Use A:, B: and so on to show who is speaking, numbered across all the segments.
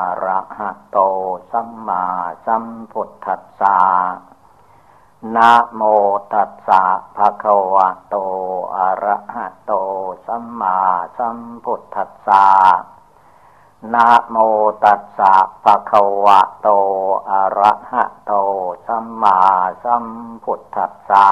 A: อะระหะโตสัมมาสัมพุทธัสสะนะโมตัสสะภะคะวะโตอะระหะโตสัมมาสัมพุทธัสสะนะโมตัสสะภะคะวะโตอะระหะโตสัมมาสัมพุทธัสสะ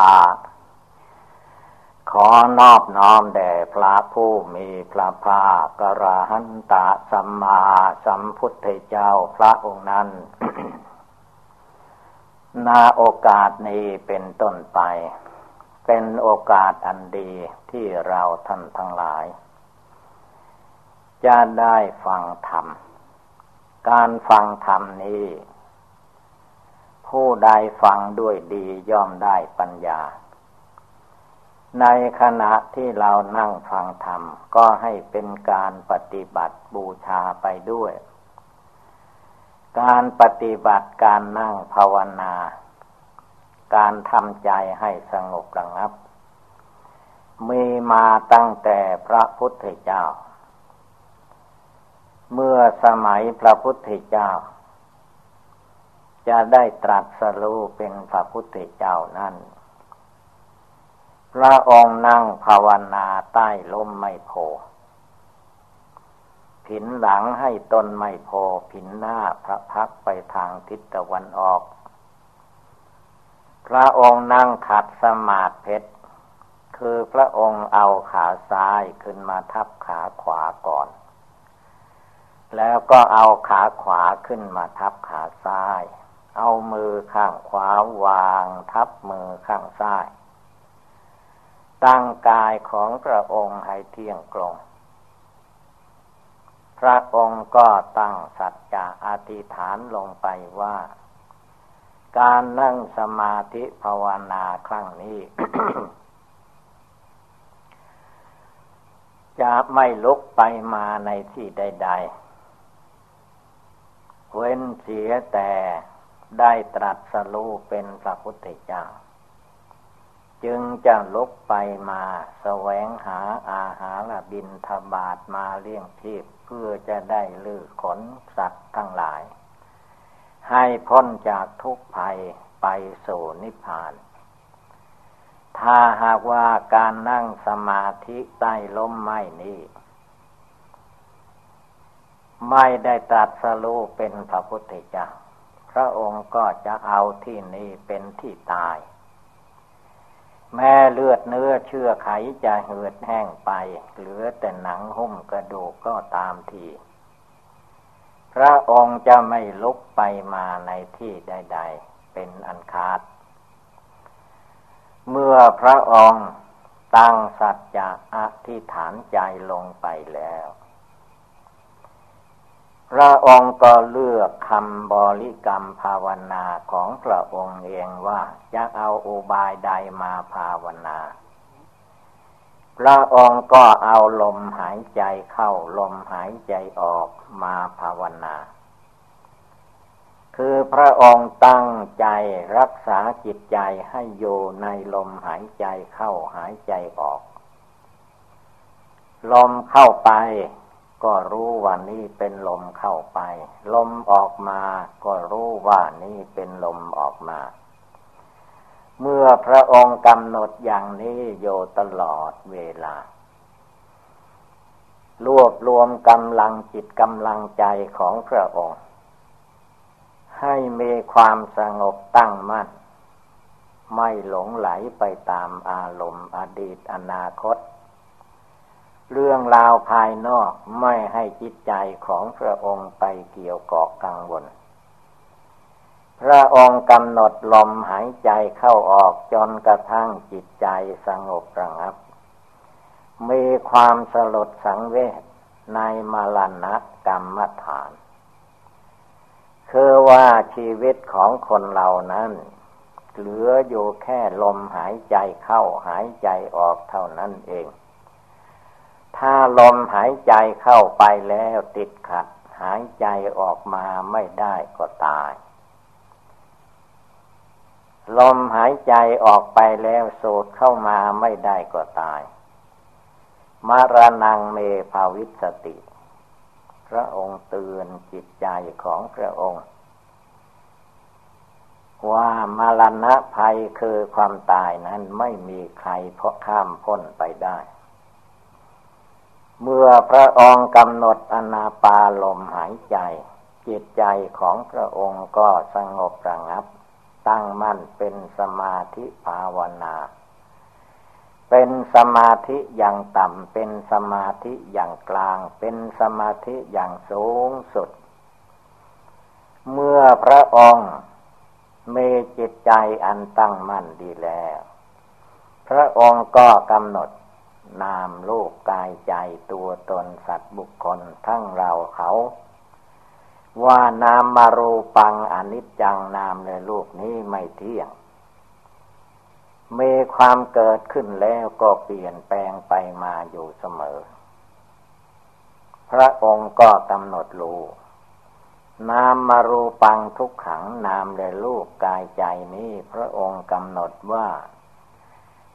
A: ขอนอบน้อมแด่พระผู้มีพระภาคกระหันตะสัมมาสัมพุทธเจ้าพระองค์นั้นนาโอกาสนี้เป็นต้นไป เป็นโอกาสอันดีที่เราท่านทั้งหลาย จะได้ฟังธรรม การฟังธรรมนี้ ผู้ใดฟังด้วยดีย่อมได้ปัญญา ในขณะที่เรานั่งฟังธรรม ก็ให้เป็นการปฏิบัติบูชาไปด้วย การปฏิบัติการนั่งภาวนา การทำใจให้สงบระงับ มีมาตั้งแต่พระพุทธเจ้า เมื่อสมัยพระพุทธเจ้า จะได้ตรัสรู้เป็นพระพุทธเจ้านั้น ระองค์นั่งภาวนาใต้ล้มไม่โพผินหลังให้ตนไม่โพผินหน้าพระพักไปทางทิศตะวันออก พระองค์นั่งขัดสมาธิเพชรคือพระองค์เอาขาซ้ายขึ้นมาทับขาขวาก่อน แล้วก็เอาขาขวาขึ้นมาทับขาซ้าย เอามือข้างขวาวางทับมือข้างซ้าย ตั้งกายของพระองค์ให้เที่ยงตรง พระองค์ก็ตั้งสัจจะอธิษฐานลงไปว่า การนั่งสมาธิภาวนาครั้งนี้ จะไม่ลุกไปมาในที่ใด ๆ เว้นเสียแต่ได้ตรัสรู้เป็นพระพุทธเจ้า จึงจะลุกไปมาแสวงหาอาหารบินทบาทมาเลี้ยงชีพเพื่อจะได้ลือขนสัตว์ทั้งหลาย ให้พ้นจากทุกภัยไปสู่นิพพาน ถ้าหากว่าการนั่งสมาธิใต้ล้มไม้นี้ ไม่ได้ตัดสรู้เป็นพระพุทธเจ้า พระองค์ก็จะเอาที่นี้เป็นที่ตาย แม่เลือดเนื้อเชื่อไขจะเหือดแห้งไป เหลือแต่หนังหุ้มกระดูกก็ตามที พระองค์จะไม่ลุกไปมาในที่ใด ๆ เป็นอันขาด เมื่อพระองค์ตั้งสัจจะอธิษฐานใจลงไปแล้ว พระองค์ก็เลือกคำบริกรรมภาวนาของพระองค์เองว่าจะเอาอุบายใดมาภาวนา พระองค์ก็เอาลมหายใจเข้าลมหายใจออกมาภาวนา คือพระองค์ตั้งใจรักษาจิตใจให้อยู่ในลมหายใจเข้าหายใจออก ลมเข้าไป ก็รู้ว่านี่เป็นลมเข้าไป ลมออกมา ก็รู้ว่านี่เป็นลมออกมา เมื่อพระองค์กำหนดอย่างนี้โยตลอดเวลา รวบรวมกำลังจิตกำลังใจของพระองค์ ให้มีความสงบตั้งมั่น ไม่หลงไหลไปตามอารมณ์อดีตอนาคต เรื่องราวภายนอกไม่ให้จิตใจของพระองค์ไปเกี่ยวเกาะกังวล พระองค์กำหนดลมหายใจเข้าออกจนกระทั่งจิตใจสงบระงับ มีความสลดสังเวชในมรณะกรรมฐาน คือว่าชีวิตของคนเรานั้น เหลืออยู่แค่ลมหายใจเข้าหายใจออกเท่านั้นเอง ถ้าลมหายใจเข้าไปแล้วติดขัด หายใจออกมาไม่ได้ก็ตาย ลมหายใจออกไปแล้วสูดเข้ามาไม่ได้ก็ตาย มรณงเมภาวิสติ พระองค์เตือนจิตใจของพระองค์ ว่ามรณะภัยคือความตายนั้นไม่มีใครเพาะข้ามพ้นไปได้ เมื่อพระองค์กำหนดอนาปาลมหายใจ จิตใจของพระองค์ก็สงบระงับ ตั้งมั่นเป็นสมาธิภาวนา เป็นสมาธิอย่างต่ำ เป็นสมาธิอย่างกลาง เป็นสมาธิอย่างสูงสุด เมื่อพระองค์มีจิตใจอันตั้งมั่นดีแล้ว พระองค์ก็กำหนด นามโลกกายใจตัวตนสัตว์บุคคลทั้งเราเขา ว่านามมารูปังอนิจจังนามในลูกนี้ไม่เที่ยงมีความเกิดขึ้นแล้วก็เปลี่ยนแปลงไปมาอยู่เสมอ พระองค์ก็กำหนดรู้นามมารูปังทุกขังนามและลูกกายใจนี้ พระองค์กำหนดว่า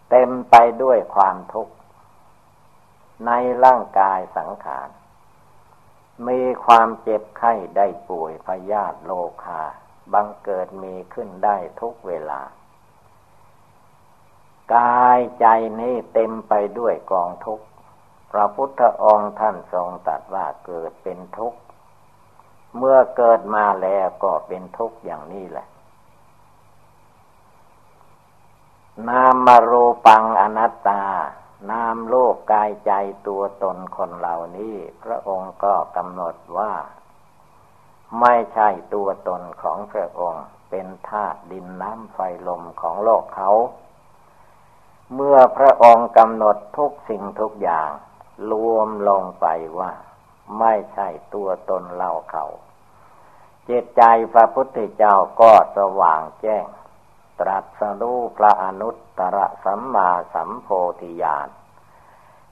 A: เต็มไปด้วยความทุกข์ ในร่างกายสังขาร มีความเจ็บไข้ได้ป่วยพยาธิโลคาบังเกิดมีขึ้นได้ทุกเวลา กายใจนี้เต็มไปด้วยกองทุกข์พระพุทธองค์ท่านทรงตรัสว่าเกิดเป็นทุกข์ เมื่อเกิดมาแล้วก็เป็นทุกข์อย่างนี้แหละ นามารูปังอนัตตา นามโลกกายใจตัวตนคนเหล่านี้ พระองค์ก็กำหนดว่า ไม่ใช่ตัวตนของพระองค์ เป็นธาตุดินน้ำไฟลมของโลกเขา เมื่อพระองค์กำหนดทุกสิ่งทุกอย่าง รวมลงไปว่า ไม่ใช่ตัวตนเล่าเขาจิตใจพระพุทธเจ้าก็สว่างแจ้ง ตรัสรู้พระอนุต ตรสัมมาสัมโพธิญาณ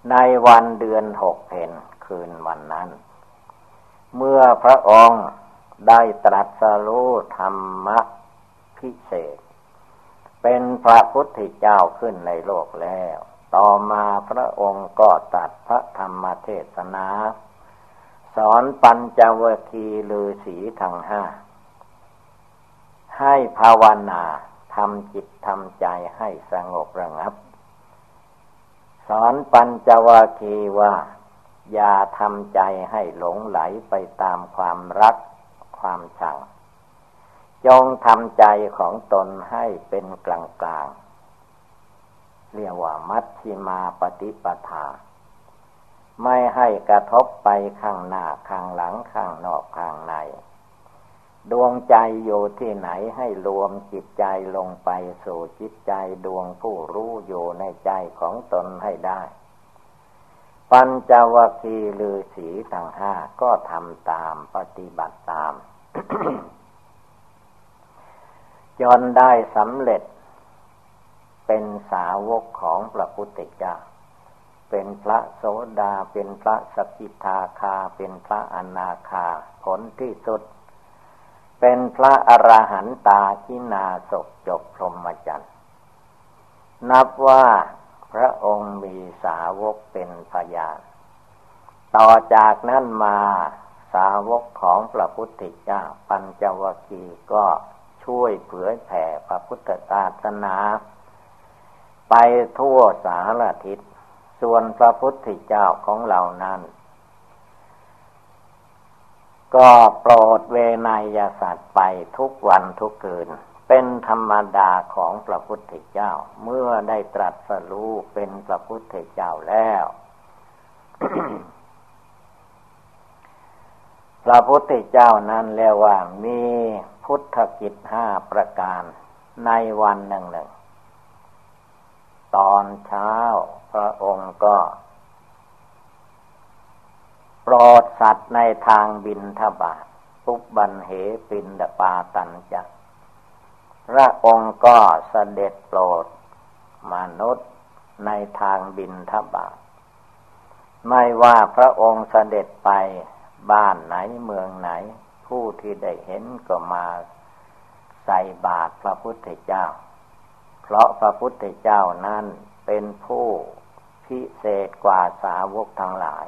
A: ในวันเดือนหกเพนคืนวันนั้น เมื่อพระองค์ได้ตรัสรู้ธรรมะพิเศษ เป็นพระพุทธเจ้าขึ้นในโลกแล้ว ต่อมาพระองค์ก็ตัดพระธรรมเทศนา สอนปัญจวคีลือสีทั้งห้า ให้ภาวนา ทำจิตทำใจให้สงบระงับ สอนปัญจวคีว่า อย่าทำใจให้หลงไหลไปตามความรักความชัง จงทำใจของตนให้เป็นกลางกลางเรียกว่ามัชชิมาปฏิปทา ไม่ให้กระทบไปข้างหน้าข้างหลังข้างนอกข้างใน ดวงใจอยู่ที่ไหนให้รวมจิตใจลงไปสู่จิตใจดวงผู้รู้อยู่ในใจของตนให้ได้ ปัญจวัคคีย์ลือสีทั้งห้าก็ทำตามปฏิบัติตาม จนได้สำเร็จ เป็นสาวกของพระพุทธเจ้าเป็นพระโสดาเป็นพระสกิทาคา เป็นพระอนาคาผลที่สุด เป็นพระอรหันตาทินาศจบพรหมจรรย์ นับว่าพระองค์มีสาวกเป็นพยาน ต่อจากนั้นมาสาวกของพระพุทธเจ้าปัญจวคีก็ช่วยเผยแผ่พระพุทธศาสนา ไปทั่วสารทิศ ส่วนพระพุทธเจ้าของเรานั้น ก็โปรดเวนยสัตว์ไปทุกวันทุกคืน เป็นธรรมดาของพระพุทธเจ้า เมื่อได้ตรัสรู้เป็นพระพุทธเจ้าแล้ว พระพุทธเจ้านั้นเรียกว่ามีพุทธกิจห้าประการในวันหนึ่งหนึ่งตอนเช้าพระองค์ก็ โปรดสัตว์ในทางบินทบาทปุบบันเหปินดปาตันจักพระองค์ก็เสด็จโปรด มนุษย์ในทางบินทบาทไม่ว่าพระองค์เสด็จไปบ้านไหนเมืองไหน ผู้ที่ได้เห็นก็มาใส่บาตรพระพุทธเจ้า เพราะพระพุทธเจ้านั้นเป็นผู้พิเศษกว่าสาวกทั้งหลาย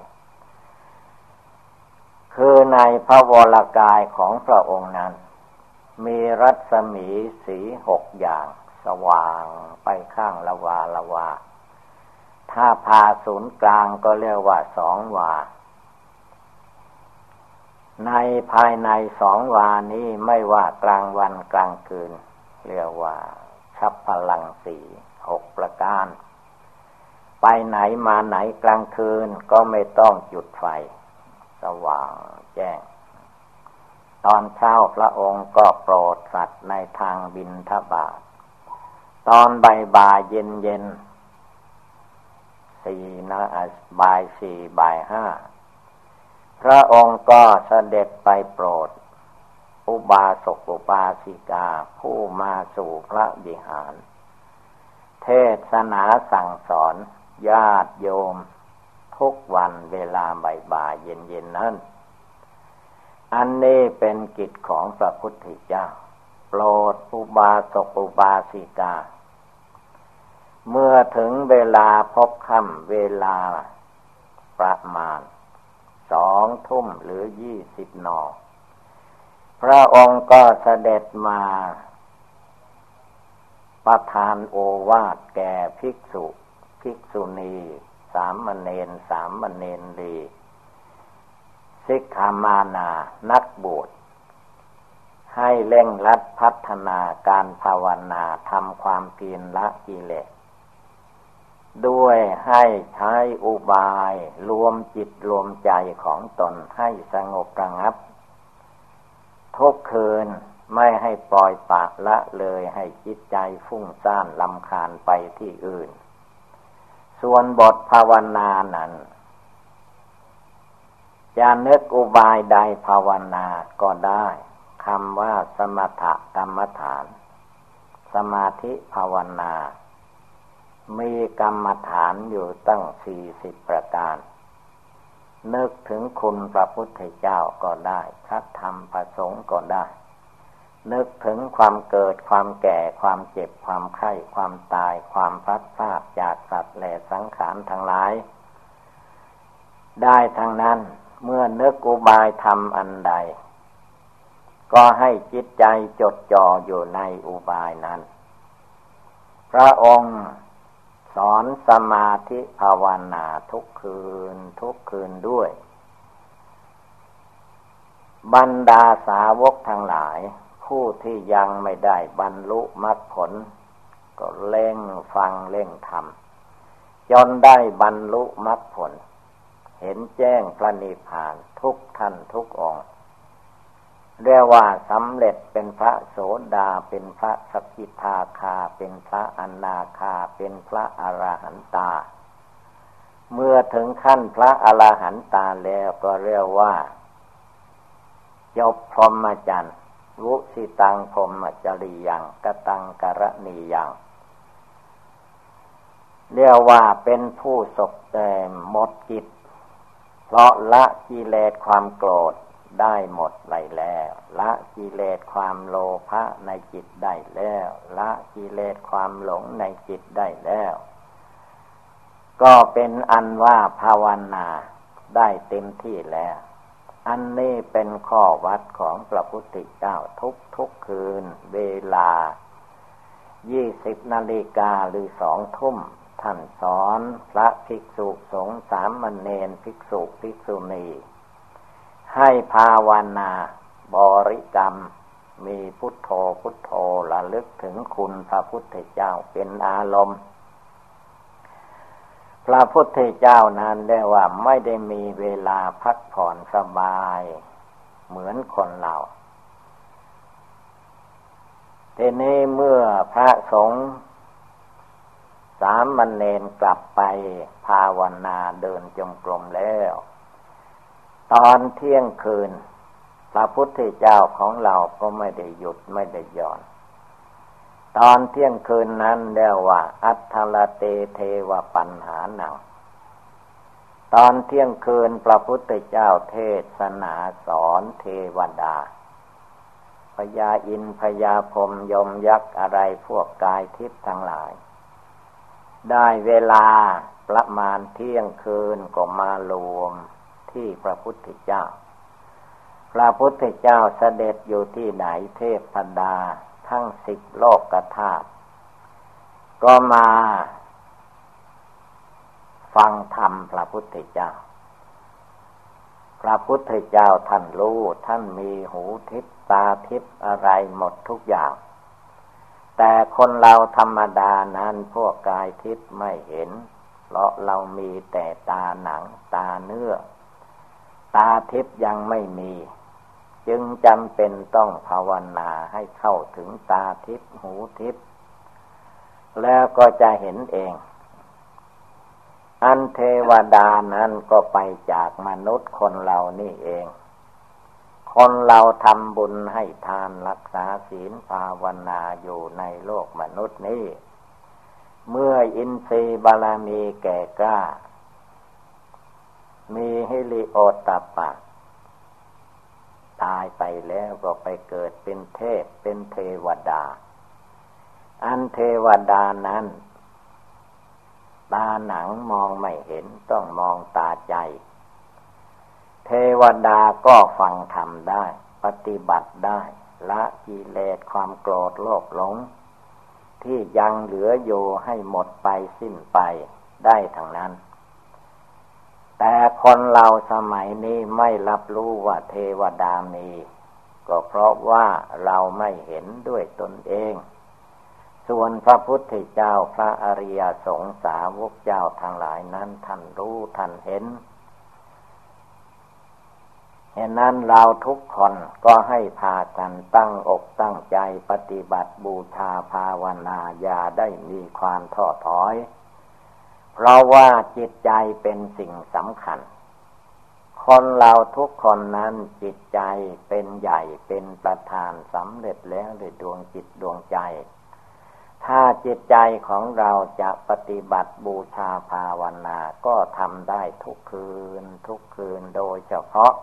A: คือในพระวรากายของพระองค์นั้น มีรัศมีสีหกอย่าง สว่างไปข้างละวาละวา ถ้าพาศูนย์กลางก็เรียกว่าสองวา ในภายในสองวานี้ไม่ว่ากลางวันกลางคืน เรียกว่าชับพลังสีหกประการ ไปไหนมาไหนกลางคืนก็ไม่ต้องจุดไฟ สว่างแจ้ง ตอนเช้าพระองค์ก็โปรดสัตว์ในทางบินทบาท ตอนใบบ่ายเย็นเย็นสี่นะบ่ายสี่บ่ายห้า พระองค์ก็เสด็จไปโปรด อุบาสกอุบาสิกาผู้มาสู่พระวิหาร เทศนาสั่งสอนญาติโยม ทุกวันเวลาบ่ายบ่ายเย็นเย็นนั้น อันนี้เป็นกิจของพระพุทธเจ้า โปรดอุบาสกอุบาสิกา เมื่อถึงเวลาพบค่ำเวลาประมาณสองทุ่มหรือยี่สิบนอพระองค์ก็เสด็จมา ประทานโอวาทแก่ภิกษุ ภิกษุณี สามมเณรสามมเณรดีสิกขามานานักบวชให้เร่งรัดพัฒนาการภาวนาทำความเพียรละกิเลสด้วยให้ใช้อุบายรวมจิตรวมใจของตนให้สงบระงับ ทุกคืนไม่ให้ปล่อยปะละเลยให้จิตใจฟุ้งซ่านลำคาญไปที่อื่น ส่วนบทภาวนานั้น จะนึกอุบายใดภาวนาก็ได้คำว่าสมถกรรมฐาน สมาธิภาวนา มีกรรมฐานอยู่ตั้งสี่สิบประการ นึกถึงคุณพระพุทธเจ้าก็ได้ชัดธรรมประสงค์ก็ได้ นึกถึงความเกิดความแก่ความเจ็บความไข้ความตายความพัดพลาดจากสัตว์และสังขารทั้งหลาย ได้ทั้งนั้นเมื่อนึกอุบายทำอันใด ก็ให้จิตใจจดจ่ออยู่ในอุบายนั้น พระองค์สอนสมาธิภาวนาทุกคืนทุกคืนด้วย บรรดาสาวกทั้งหลาย ผู้ที่ยังไม่ได้บรรลุมรรคผล ก็เล่งฟังเล่งทำจนได้บรรลุมรรคผล เห็นแจ้งพระนิพพานทุกท่านทุกองค์เรียกว่าสำเร็จเป็นพระโสดาเป็นพระสกิทาคา เป็นพระอนาคา เป็นพระอรหันตา เมื่อถึงขั้นพระอรหันตาแล้วก็เรียกว่า จบพรหมจรรย์ วุสิตังพรมจริยังกตังกรณียังเรียกว่าเป็นผู้ศกแต่หมดจิตเพราะละกิเลสความโกรธได้หมดไปแล้ว ละกิเลสความโลภะในจิตได้แล้ว ละกิเลสความหลงในจิตได้แล้ว ก็เป็นอันว่าภาวนาได้เต็มที่แล้ว อันนี้เป็นข้อวัดของพระพุทธเจ้าทุกทุกคืน เวลา ยี่สิบนาฬิกาหรือสองทุ่ม ท่านสอนพระภิกษุสงฆ์สามมเณรภิกษุภิกษุณี ให้ภาวนา บริกรรม มีพุทโธพุทโธระลึกถึงคุณพระพุทธเจ้าเป็นอารมณ์ พระพุทธเจ้านั้นได้ว่าไม่ได้มีเวลาพักผ่อนสบาย เหมือนคนเราทีนี้เมื่อพระสงฆ์สามมันเนนกลับไปภาวนาเดินจงกรมแล้ว ตอนเที่ยงคืน พระพุทธเจ้าของเราก็ไม่ได้หยุดไม่ได้หย่อน ตอนเที่ยงคืนนั้นเรียกว่า อัตลเตเทวปัญหาหนังตอนเที่ยงคืนพระพุทธเจ้าเทศนาสอนเทวดาพญาอินพญาพรมยมยักษ์อะไรพวกกายทิพย์ทั้งหลาย ได้เวลาประมาณเที่ยงคืนก็มารวมที่พระพุทธเจ้า พระพุทธเจ้าเสด็จอยู่ที่ไหนเทพดา ทั้งสิบโลกกธาตุก็มา ฟังธรรมพระพุทธเจ้า พระพุทธเจ้าท่านรู้ ท่านมีหูทิพตาทิพอะไรหมดทุกอย่าง แต่คนเราธรรมดานั้นพวกกายทิพไม่เห็น เพราะเรามีแต่ตาหนังตาเนื้อ ตาทิพยังไม่มี จึงจำเป็นต้องภาวนาให้เข้าถึงตาทิพหูทิพแล้วก็จะเห็นเอง อันเทวดานั้นก็ไปจากมนุษย์คนเรานี่เอง คนเราทำบุญให้ทานรักษาศีลภาวนาอยู่ในโลกมนุษย์นี้ เมื่ออินทรีย์บาลามีแก่กล้า มีฮิริโอตปะ ตายไปแล้วก็ไปเกิดเป็นเทพเป็นเทวดา อันเทวดานั้น ตาหนังมองไม่เห็นต้องมองตาใจ เทวดาก็ฟังธรรมได้ ปฏิบัติได้ ละกิเลสความโกรธโลภหลง ที่ยังเหลืออยู่ให้หมดไปสิ้นไปได้ทั้งนั้น แต่คนเราสมัยนี้ไม่รับรู้ว่าเทวดามี ก็เพราะว่าเราไม่เห็นด้วยตนเอง ส่วนพระพุทธเจ้าพระอริยสงสาวกเจ้าทั้งหลายนั้นท่านรู้ท่านเห็นเหตุนั้นเราทุกคนก็ให้พากันตั้งอกตั้งใจปฏิบัติบูชาภาวนาอย่าได้มีความท้อถอย เพราะว่าจิตใจเป็นสิ่งสำคัญ คนเราทุกคนนั้นจิตใจเป็นใหญ่เป็นประธานสำเร็จแล้วด้วยดวงจิตดวงใจ ถ้าจิตใจของเราจะปฏิบัติบูชาภาวนา ก็ทำได้ทุกคืน ทุกคืนโดยเฉพาะ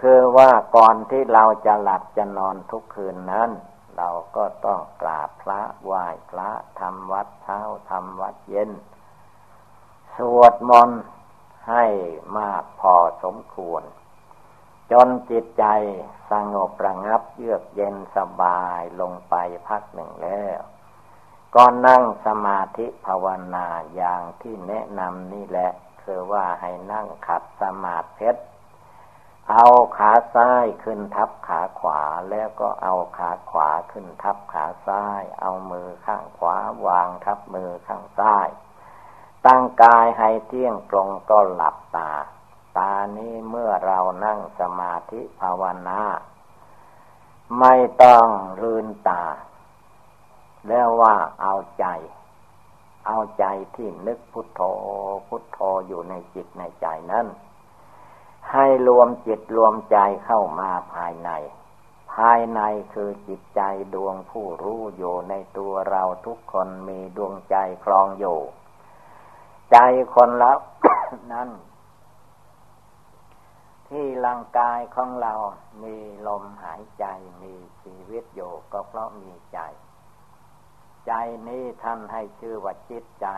A: คือว่าก่อนที่เราจะหลับจะนอนทุกคืนนั้นเราก็ต้องกราบพระไหว้พระทำวัดเช้าทำวัดเย็น สวดมนต์ให้มากพอสมควร จนจิตใจสงบระงับเยือกเย็นสบายลงไปพักหนึ่งแล้วก็นั่งสมาธิภาวนาอย่างที่แนะนำนี่แหละ คือว่าให้นั่งขัดสมาธิเอาขาซ้ายขึ้นทับขาขวาแล้วก็เอาขาขวาขึ้นทับขาซ้าย เอามือข้างขวาวางทับมือข้างซ้าย ตั้งกายให้เที่ยงตรงก็หลับตา ตานี้เมื่อเรานั่งสมาธิภาวนา ไม่ต้องลืนตา แล้วว่าเอาใจ เอาใจที่นึกพุทโธพุทโธอยู่ในจิตในใจนั้นให้รวมจิตรวมใจเข้ามาภายใน ภายในคือจิตใจดวงผู้รู้อยู่ในตัวเราทุกคนมีดวงใจคลองอยู่ ใจคนแล้วนั้น ที่ร่างกายของเรา มีลมหายใจ มีชีวิตอยู่ก็เพราะมีใจ ใจนี้ท่านให้ชื่อว่าจิตใจ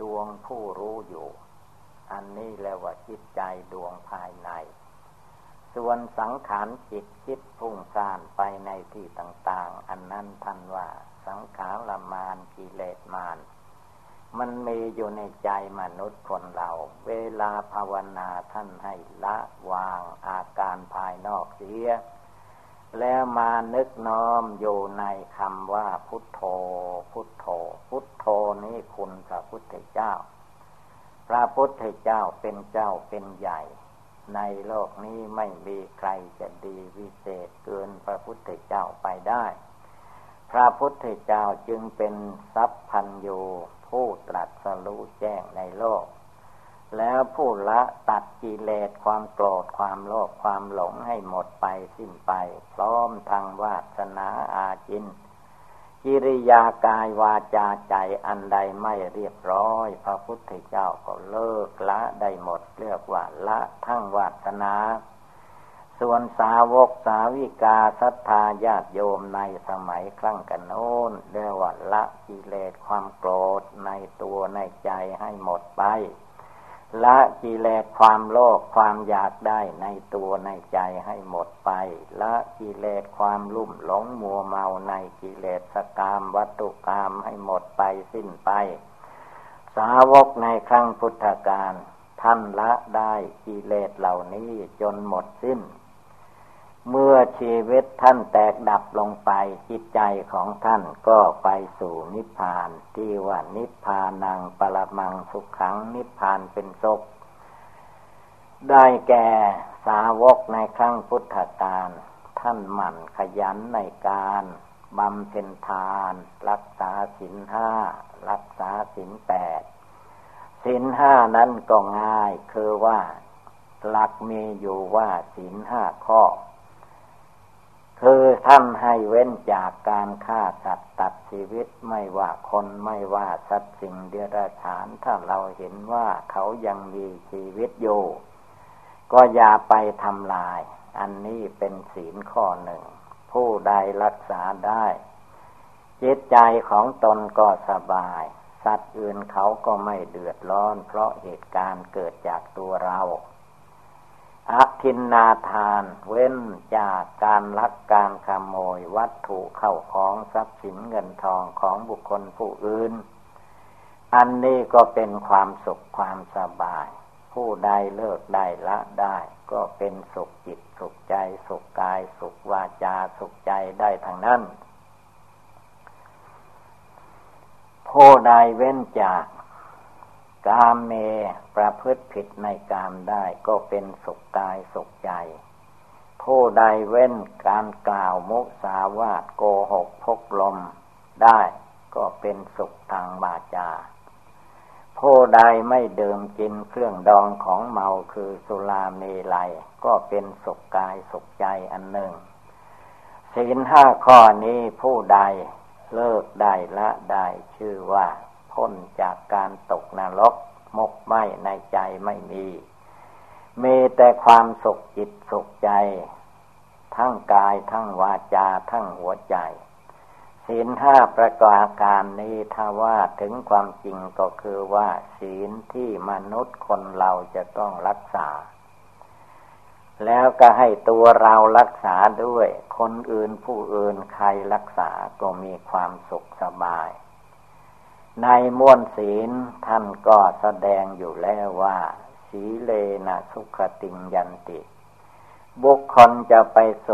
A: ดวงผู้รู้อยู่ อันนี้เรียกว่าจิตใจดวงภายใน ส่วนสังขารจิตคิดพุ่งซ่านไปในที่ต่าง ๆ อันนั้นท่านว่า สังขารมานกิเลสมานมัน มันมีอยู่ในใจมนุษย์คนเรา เวลาภาวนาท่านให้ละวางอาการภายนอกเสีย แล้วมานึกน้อมอยู่ในคำว่าพุทโธ พุทโธ พุทโธนี้คุณพระพุทธเจ้า พระพุทธเจ้าเป็นเจ้าเป็นใหญ่ ในโลกนี้ไม่มีใครจะดีวิเศษเกินพระพุทธเจ้าไปได้พระพุทธเจ้าจึงเป็นทรัพพันโยผู้ตรัสรู้แจ้งในโลก แล้วผู้ละตัดกิเลสความโกรธความโลภความหลงให้หมดไปสิ้นไป พร้อมทางวาสนาอาจินกิริยากายวาจาใจอันใดไม่เรียบร้อย พระพุทธเจ้าก็เลิกละได้หมดเรียกว่าละทั้งวาสนา ส่วนสาวกสาวิกาศรัทธาญาติโยมในสมัยครั้งกันโน้นเรียกว่าละกิเลสความโกรธในตัวในใจให้หมดไป ละกิเลสความโลภความอยากได้ในตัวในใจให้หมดไป ละกิเลสความลุ่มหลงมัวเมาในกิเลสกามวัตถุกรรมให้หมดไปสิ้นไป สาวกในครั้งพุทธกาลท่านละได้กิเลสเหล่านี้จนหมดสิ้น เมื่อชีวิตท่านแตกดับลงไปจิตใจของท่านก็ไปสู่นิพพาน ที่ว่านิพพานังปรมังสุขขังนิพพานเป็นศพได้แก่สาวกในครั้งพุทธกาลท่านหมั่นขยันในการบำเพ็ญทาน รักษาศีลห้า รักษาศีลแปดศีลห้านั้นก็ง่ายคือว่าหลักมีอยู่ว่าศีลห้าข้อ คือท่านให้เว้นจากการฆ่าสัตว์ตัดชีวิตไม่ว่าคนไม่ว่าสัตว์สิ่งเดรัจฉาน ถ้าเราเห็นว่าเขายังมีชีวิตอยู่ ก็อย่าไปทำลาย อันนี้เป็นศีลข้อหนึ่ง ผู้ใดรักษาได้ จิตใจของตนก็สบาย สัตว์อื่นเขาก็ไม่เดือดร้อน เพราะเหตุการณ์เกิดจากตัวเรา อทินนาทาน เว้นจากการลักการขโมยวัตถุเข้าของทรัพย์สินเงินทองของบุคคลผู้อื่น อันนี้ก็เป็นความสุขความสบาย ผู้ใดเลิกได้ละได้ ก็เป็นสุขจิตสุขใจสุขกายสุขวาจาสุขใจได้ทางนั้นผู้ใดเว้นจาก กามเมประพฤติผิดในกามได้ก็เป็นสุขกายสุขใจ ผู้ใดเว้นการกล่าวมุสาวาทโกหกพกลมได้ก็เป็นสุขทางบาจา ผู้ใดไม่เดิมกินเครื่องดองของเมาคือสุราเมลัย ก็เป็นสุขกายสุขใจอันหนึ่งศีลห้าข้อนี้ผู้ใดเลิกได้ละได้ชื่อว่า พ้นจากการตกนรกมกไหมในใจไม่มี มีแต่ความสุขจิตสุขใจ ทั้งกายทั้งวาจาทั้งหัวใจศีลห้าประกอบการนี้ถ้าว่าถึงความจริงก็คือว่าศีลที่มนุษย์คนเราจะต้องรักษา แล้วก็ให้ตัวเรารักษาด้วย คนอื่นผู้อื่นใครรักษาก็มีความสุขสบาย ในม้วนศีลท่านก็แสดงอยู่แล้วว่า สีเลนะสุขติงยันติ บุคคลจะไปโซ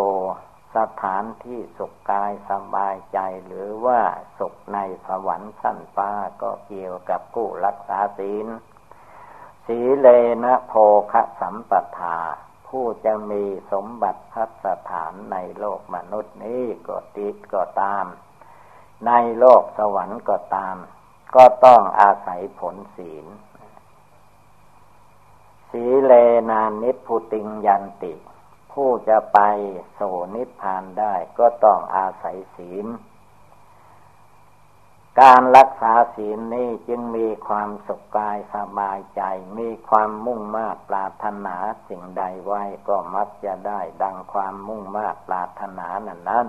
A: สถานที่สุขกายสบายใจหรือว่าสุขในสวรรค์สั้นฟ้าก็เกี่ยวกับผู้รักษาศีล สีเลนะโพคสัมปทา ผู้จะมีสมบัติพัสถานในโลกมนุษย์นี้ก็ติดก็ตาม ในโลกสวรรค์ก็ตาม ก็ต้องอาศัยผลศีล สีเลนานิพุติงยันติ ผู้จะไปโสนิพพานได้ก็ต้องอาศัยศีล การรักษาศีลนี้จึงมีความสุขกายสบายใจ มีความมุ่งมา่ปรารถนาสิ่งใดไว้ก็มักจะได้ดังความมุ่งมา่ปรารถนานั้นนั้น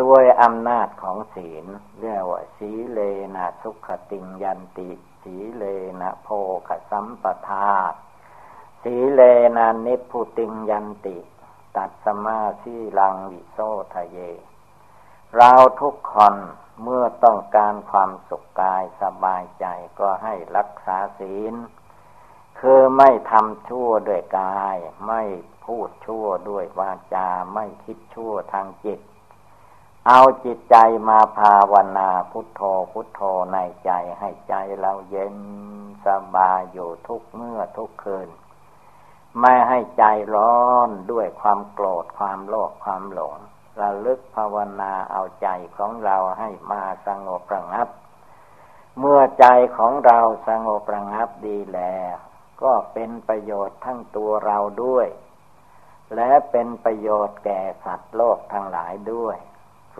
A: ด้วยอำนาจของศีลเรียกว่าสีเลนะสุขติงยันติ สีเลนะโพคสัมปทา สีเลนะนิพุติงยันติ ตัดสมาสีลังวิโสทะเย เราทุกคนเมื่อต้องการความสุขกายสบายใจก็ให้รักษาศีล คือไม่ทำชั่วด้วยกาย ไม่พูดชั่วด้วยวาจา ไม่คิดชั่วทางจิต เอาจิตใจมาภาวนาพุทโธพุทโธในใจให้ใจเราเย็นสบายอยู่ทุกเมื่อทุกคืน ไม่ให้ใจร้อนด้วยความโกรธความโลภความหลงระลึกภาวนาเอาใจของเราให้มาสงบระงับ เมื่อใจของเราสงบระงับดีแล้ว ก็เป็นประโยชน์ทั้งตัวเราด้วย และเป็นประโยชน์แก่สัตว์โลกทั้งหลายด้วย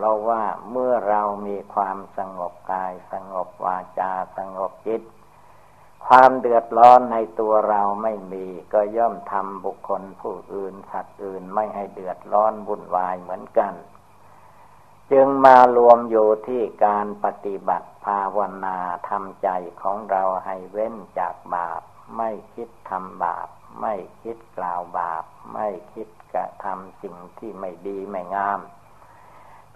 A: เพราะว่าเมื่อเรามีความสงบกาย สงบวาจา สงบจิต ความเดือดร้อนในตัวเราไม่มี ก็ย่อมทำบุคคลผู้อื่นสัตว์อื่นไม่ให้เดือดร้อนวุ่นวายเหมือนกัน จึงมารวมอยู่ที่การปฏิบัติภาวนาทำใจของเราให้เว้นจากบาป ไม่คิดทำบาป ไม่คิดกล่าวบาป ไม่คิดกระทำสิ่งที่ไม่ดีไม่งาม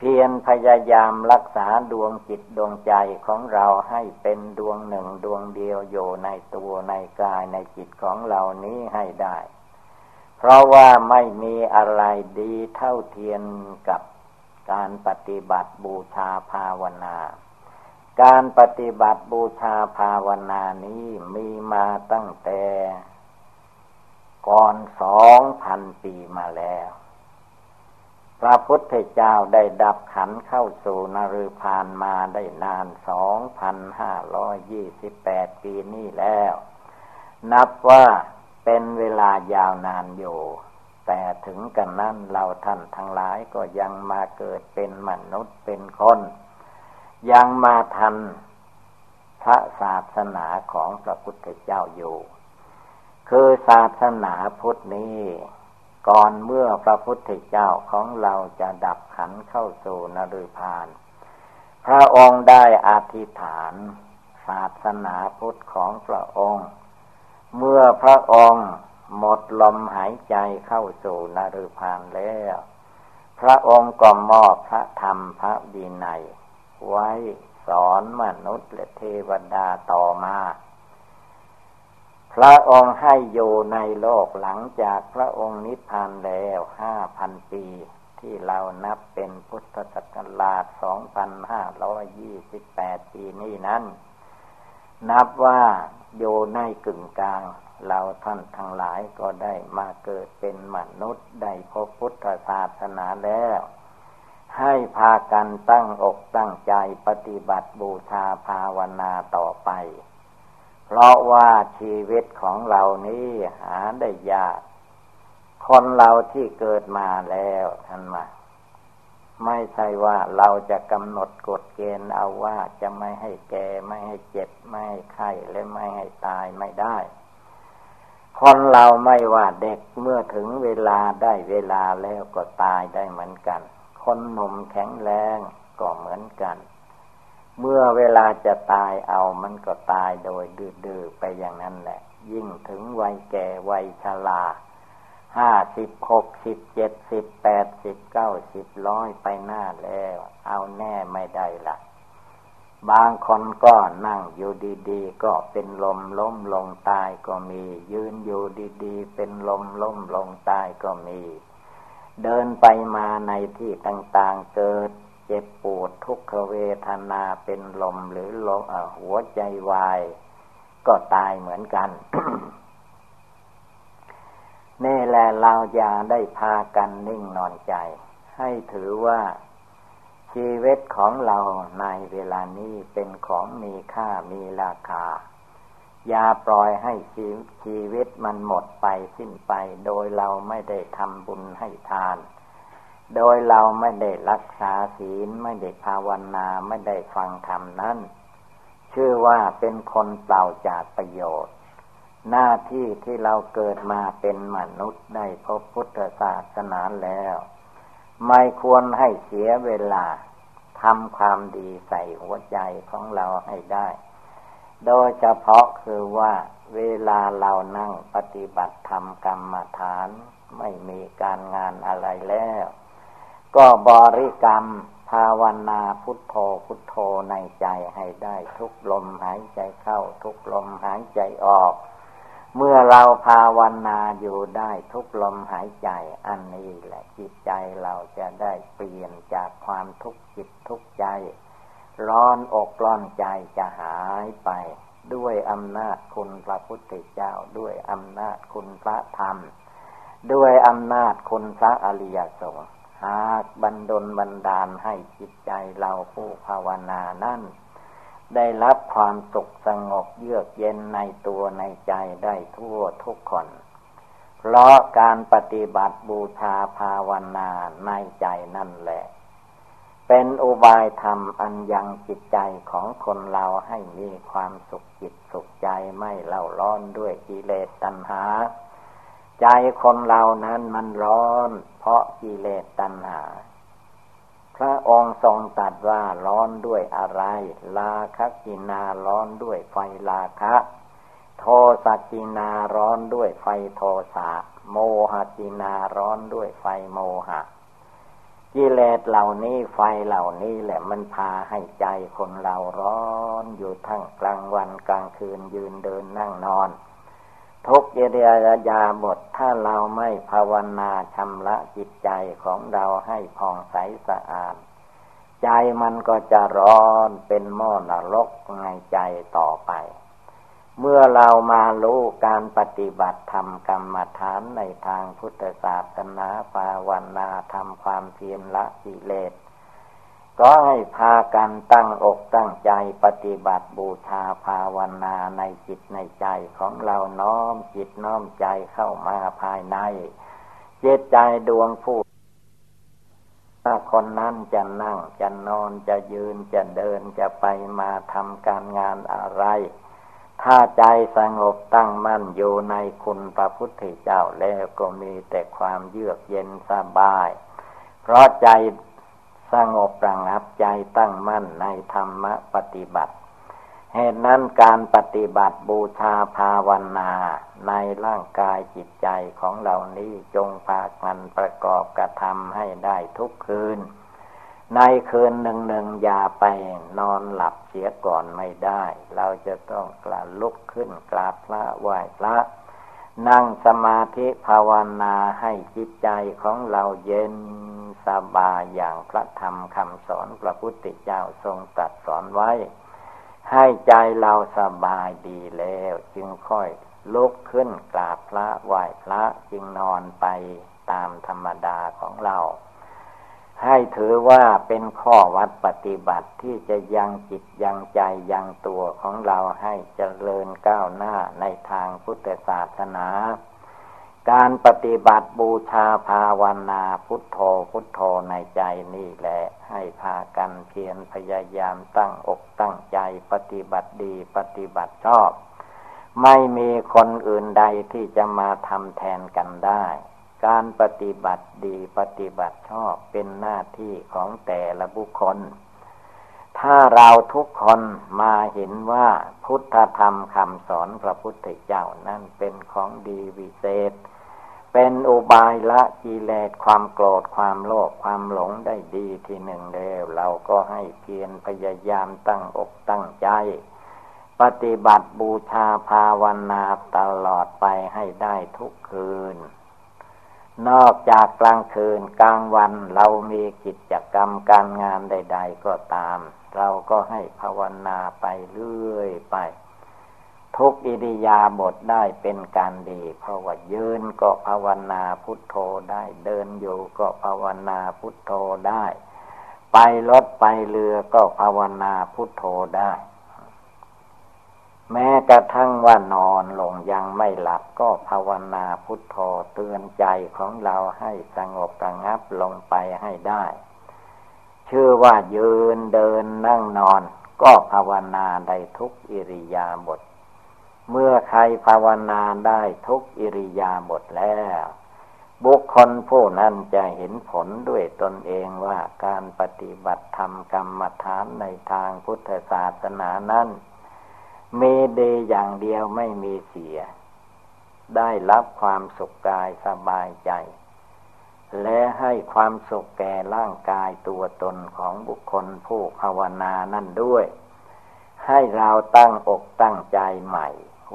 A: พียรพยายามรักษาดวงจิตดวงใจของเราให้เป็นดวงหนึ่งดวงเดียวอยู่ในตัวในกายในจิตของเรานี้ให้ได้ เพราะว่าไม่มีอะไรดีเท่าเทียมกับการปฏิบัติบูชาภาวนา การปฏิบัติบูชาภาวนานี้มีมาตั้งแต่ ก่อนสองพันปีมาแล้ว พระพุทธเจ้าได้ดับขันเข้าสู่นรุพานมาได้นานสองพันห้าร้อยยี่สิบแปดปีนี้แล้ว นับว่าเป็นเวลายาวนานอยู่ แต่ถึงกันนั้นเราท่านทั้งหลายก็ยังมาเกิดเป็นมนุษย์เป็นคน ยังมาทันพระศาสนาของพระพุทธเจ้าอยู่ คือศาสนาพุทธนี้ ก่อนเมื่อพระพุทธเจ้าของเราจะดับขันเข้าสู่นรุพาน พระองค์ได้อธิษฐานศาสนาพุทธของพระองค์ เมื่อพระองค์หมดลมหายใจเข้าสู่นรุพานแล้ว พระองค์ก็มอบพระธรรมพระดีนัยไว้สอนมนุษย์และเทวดาต่อมา พระองค์ให้อยู่ในโลกหลังจากพระองค์นิพพานแล้วห้าพันปี ที่เรานับเป็นพุทธศักราชสองพันห้าร้อยยี่สิบแปดปีนี้นั้น นับว่าอยู่ในกึ่งกลาง เราท่านทั้งหลายก็ได้มาเกิดเป็นมนุษย์ได้พบพุทธศาสนาแล้ว ให้พากันตั้งอกตั้งใจปฏิบัติบูชาภาวนาต่อไป เพราะว่าชีวิตของเรานี้หาได้ยาก คนเราที่เกิดมาแล้วท่านมาไม่ใช่ว่าเราจะกำหนดกฎเกณฑ์เอาว่าจะไม่ให้แก่ไม่ให้เจ็บ ไม่ให้ไข้และไม่ให้ตายไม่ได้ คนเราไม่ว่าเด็กเมื่อถึงเวลาได้เวลาแล้วก็ตายได้เหมือนกัน คนหนุ่มแข็งแรงก็เหมือนกัน เมื่อเวลาจะตายเอามันก็ตายโดยดื้อๆไปอย่างนั้นแหละ ยิ่งถึงวัยแก่วัยชราห้าสิบหกสิบเจ็ดสิบแปดสิบเก้าสิบร้อยไปหน้าแล้ว เอาแน่ไม่ได้ละบางคนก็นั่งอยู่ดีๆ ก็เป็นลมล้มลงตายก็มี ยืนอยู่ดีๆ เป็นลมล้มลงตายก็มี เดินไปมาในที่ต่างๆเกิด เจ็บปวดทุกขเวทนาเป็นลมหรือลมหัวใจวาย ก็ตายเหมือนกัน นี่แหละเราอย่าได้พากันนิ่งนอนใจ ให้ถือว่าชีวิตของเราในเวลานี้เป็นของมีค่ามีราคา อย่าปล่อยให้ชีชีวิตมันหมดไปสิ้นไป โดยเราไม่ได้ทำบุญให้ทาน โดยเราไม่ได้รักษาศีลไม่ได้ภาวนาไม่ได้ฟังธรรมนั้น ชื่อว่าเป็นคนเปล่าจากประโยชน์ หน้าที่ที่เราเกิดมาเป็นมนุษย์ได้พบพุทธศาสนาแล้ว ไม่ควรให้เสียเวลาทำความดีใส่หัวใจของเราให้ได้ โดยเฉพาะคือว่าเวลาเรานั่งปฏิบัติธรรมกรรมฐาน ไม่มีการงานอะไรแล้ว ก็บริกรรม ภาวนาพุทโธพุทโธในใจให้ได้ทุกลมหายใจเข้าทุกลมหายใจออก เมื่อเราภาวนาอยู่ได้ทุกลมหายใจ อันนี้แหละจิตใจเราจะได้เปลี่ยนจากความทุกข์จิตทุกข์ใจ ร้อนอกร้อนใจจะหายไป ด้วยอำนาจคุณพระพุทธเจ้าด้วยอำนาจคุณพระธรรม ด้วยอำนาจคุณพระอริยสงฆ์ หากบันดลบันดาลให้จิตใจเราผู้ภาวนานั่น ได้รับความสุขสงบเยือกเย็นในตัวในใจได้ทั่วทุกคน เพราะการปฏิบัติบูชาภาวนาในใจนั่นแหละ เป็นอุบายธรรมอันยังจิตใจของคนเราให้มีความสุขจิตสุขใจไม่เล่าร้อนด้วยกิเลสตัณหา ใจคนเรานั้นมันร้อน เพราะกิเลสตัณหา พระองค์ทรงตัดว่าร้อนด้วยอะไร ลาคกินาร้อนด้วยไฟลาคะ โทสกินาร้อนด้วยไฟโทสะโมหกินาร้อนด้วยไฟโมหะกิเลสเหล่านี้ไฟเหล่านี้แหละมันพาให้ใจคนเราร้อนอยู่ทั้งกลางวันกลางคืนยืนเดินนั่งนอน ทุกเยียยาบทถ้าเราไม่ภาวนาชำระจิตใจของเราให้ผ่องใสสะอาด ใจมันก็จะร้อนเป็นหม้อนรกในใจต่อไป เมื่อเรามารู้การปฏิบัติธรรมกรรมฐานในทางพุทธศาสนาภาวนาทำความเพียรละกิเลส ก็ให้พากันตั้งอกตั้งใจปฏิบัติบูชาภาวนาในจิตในใจของเราน้อมจิตน้อมใจเข้ามาภายใน เจตใจดวงผู้ถ้าคนนั้นจะนั่งจะนอนจะยืนจะเดินจะไปมาทำการงานอะไร ถ้าใจสงบตั้งมั่นอยู่ในคุณพระพุทธเจ้าแล้วก็มีแต่ความเยือกเย็นสบาย เพราะใจ สงบระงับใจตั้งมั่นในธรรมปฏิบัติ เหตุนั้นการปฏิบัติบูชาภาวนาในร่างกายจิตใจของเรานี้จงพากันประกอบกระทำให้ได้ทุกคืน ในคืนหนึ่งหนึ่งอย่าไปนอนหลับเสียก่อนไม่ได้ เราจะต้องกลาลุกขึ้นกราบพระไหว้พระ นั่งสมาธิภาวนาให้จิตใจของเราเย็นสบายอย่างพระธรรมคำสอนพระพุทธเจ้าทรงตรัสสอนไว้ ให้ใจเราสบายดีแล้ว จึงค่อยลุกขึ้นกราบพระไหว้พระจึงนอนไปตามธรรมดาของเรา ให้ถือว่าเป็นข้อวัดปฏิบัติที่จะยังจิตยังใจยังตัวของเราให้เจริญก้าวหน้าในทางพุทธศาสนา การปฏิบัติบูชาภาวนาพุทโธพุทโธในใจนี่แหละ ให้พากันเพียรพยายามตั้งอกตั้งใจปฏิบัติดีปฏิบัติชอบ ไม่มีคนอื่นใดที่จะมาทำแทนกันได้ การปฏิบัติดีปฏิบัติชอบเป็นหน้าที่ของแต่ละบุคคล ถ้าเราทุกคนมาเห็นว่าพุทธธรรมคำสอนพระพุทธเจ้านั่นเป็นของดีวิเศษ เป็นอุบายละกิเลสความโกรธความโลภความหลงได้ดีทีหนึ่งแล้วเราก็ให้เพียรพยายามตั้งอกตั้งใจปฏิบัติบูชาภาวนาตลอดไปให้ได้ทุกคืน นอกจากกลางคืนกลางวันเรามีกิจกรรมการงานใด ๆ ก็ตาม เราก็ให้ภาวนาไปเรื่อยไป ทุกอิริยาบถได้เป็นการดี เพราะว่ายืนก็ภาวนาพุทโธได้ เดินอยู่ก็ภาวนาพุทโธได้ ไปรถไปเรือก็ภาวนาพุทโธได้ แม้กระทั่งว่านอนลงยังไม่หลับก็ภาวนาพุทโธเตือนใจของเราให้สงบระงับลงไปให้ได้ ชื่อว่ายืนเดินนั่งนอน ก็ภาวนาได้ทุกอิริยาบถเมื่อใครภาวนาได้ทุกอิริยาบถแล้ว บุคคลผู้นั้นจะเห็นผลด้วยตนเองว่าการปฏิบัติธรรมกรรมฐานในทางพุทธศาสนานั้น มีดีอย่างเดียวไม่มีเสีย ได้รับความสุขกายสบายใจ และให้ความสุขแก่ร่างกายตัวตนของบุคคลผู้ภาวนานั่นด้วย ให้เราตั้งอกตั้งใจใหม่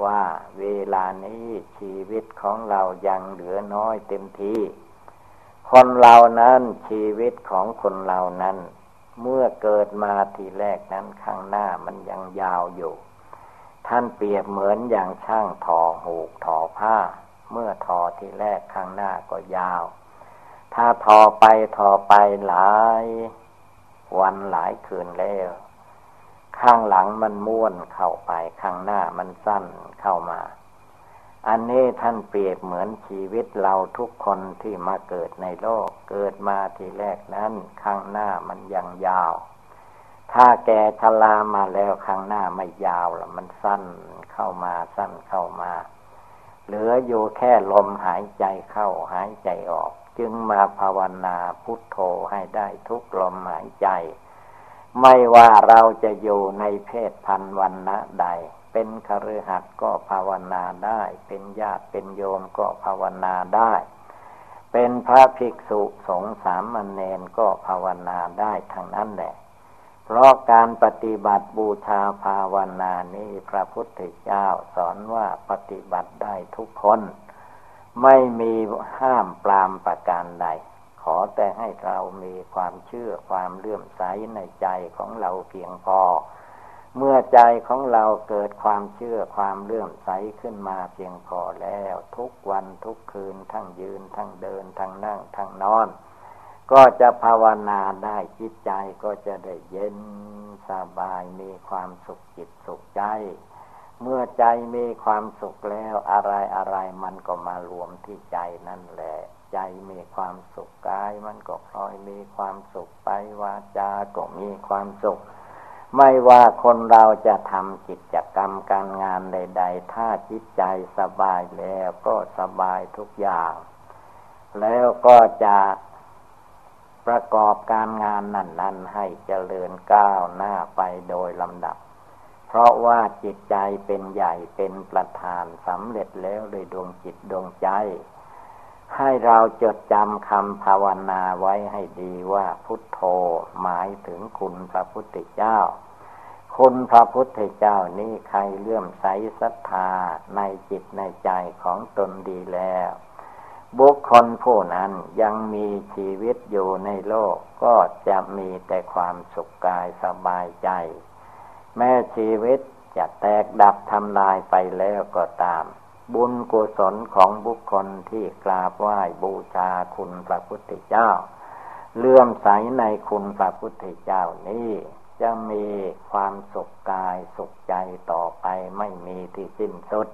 A: ว่าเวลานี้ชีวิตของเรายังเหลือน้อยเต็มทีคนเรานั้นชีวิตของคนเรานั้น เมื่อเกิดมาทีแรกนั้นข้างหน้ามันยังยาวอยู่ ท่านเปรียบเหมือนอย่างช่างทอหูกทอผ้า เมื่อทอที่แรกข้างหน้าก็ยาว ถ้าทอไปทอไปหลาย วันหลายคืนแล้ว ข้างหลังมันม้วนเข้าไปข้างหน้ามันสั้นเข้ามา อันนี้ท่านเปรียบเหมือนชีวิตเราทุกคนที่มาเกิดในโลก เกิดมาทีแรกนั้น ข้างหน้ามันยังยาว ถ้าแกชรามาแล้วข้างหน้าไม่ยาวล้วมันสั้นเข้ามาสั้นเข้ามา เหลืออยู่แค่ลมหายใจเข้าหายใจออก จึงมาภาวนาพุทโธให้ได้ทุกลมหายใจ ไม่ว่าเราจะอยู่ในเพศพันวันณะใด เป็นคฤหัสถ์ก็ภาวนาได้ เป็นญาติเป็นโยมก็ภาวนาได้เป็นพระภิกษุสงฆ์สามเณรก็ภาวนาได้ทั้งนั้นแหละ เพราะการปฏิบัติบูชาภาวนานี้พระพุทธเจ้าสอนว่าปฏิบัติได้ทุกคน ไม่มีห้ามปรามประการใด ขอแต่ให้เรามีความเชื่อความเลื่อมใสในใจของเราเพียงพอ เมื่อใจของเราเกิดความเชื่อความเลื่อมใสขึ้นมาเพียงพอแล้ว ทุกวันทุกคืนทั้งยืนทั้งเดินทั้งนั่งทั้งนอน ก็จะภาวนาได้จิตใจก็จะได้เย็นสบายมีความสุขจิตสุขใจ เมื่อใจมีความสุขแล้วอะไรอะไรมันก็มารวมที่ใจนั่นแหละ ใจมีความสุขกายมันก็พลอยมีความสุขไปวาจาก็มีความสุข ไม่ว่าคนเราจะทำกิจกรรมการงานใด ๆ ถ้าจิตใจสบายแล้วก็สบายทุกอย่าง แล้วก็จะ ประกอบการงานนั้นๆให้เจริญก้าวหน้าไปโดยลำดับ เพราะว่าจิตใจเป็นใหญ่เป็นประธานสำเร็จแล้วโดยดวงจิตดวงใจ ให้เราจดจำคำภาวนาไว้ให้ดีว่าพุทโธหมายถึงคุณพระพุทธเจ้าคุณพระพุทธเจ้านี้ใครเลื่อมใสศรัทธาในจิตในใจของตนดีแล้ว บุคคลผู้นั้นยังมีชีวิตอยู่ในโลกก็จะมีแต่ความสุขกายสบายใจ แม้ชีวิตจะแตกดับทำลายไปแล้วก็ตาม บุญกุศลของบุคคลที่กราบไหว้บูชาคุณพระพุทธเจ้า เลื่อมใสในคุณพระพุทธเจ้านี้จะมีความสุขกายสุขใจต่อไปไม่มีที่สิ้นสุด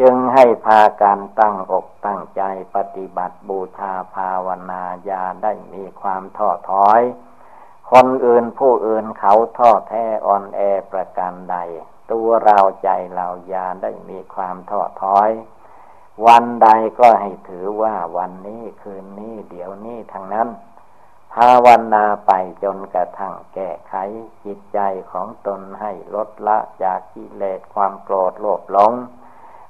A: จึงให้พาการตั้งอกตั้งใจปฏิบัติบูชาภาวนาญาได้มีความท้อถอย คนอื่นผู้อื่นเขาท้อแท้อ่อนแอประการใด ตัวเราใจเรายาได้มีความท้อถอย วันใดก็ให้ถือว่าวันนี้คืนนี้เดี๋ยวนี้ทั้งนั้นภาวนาไปจนกระทั่งแก้ไขจิตใจของตนให้ลดละจากกิเลสความโกรธโลภหลง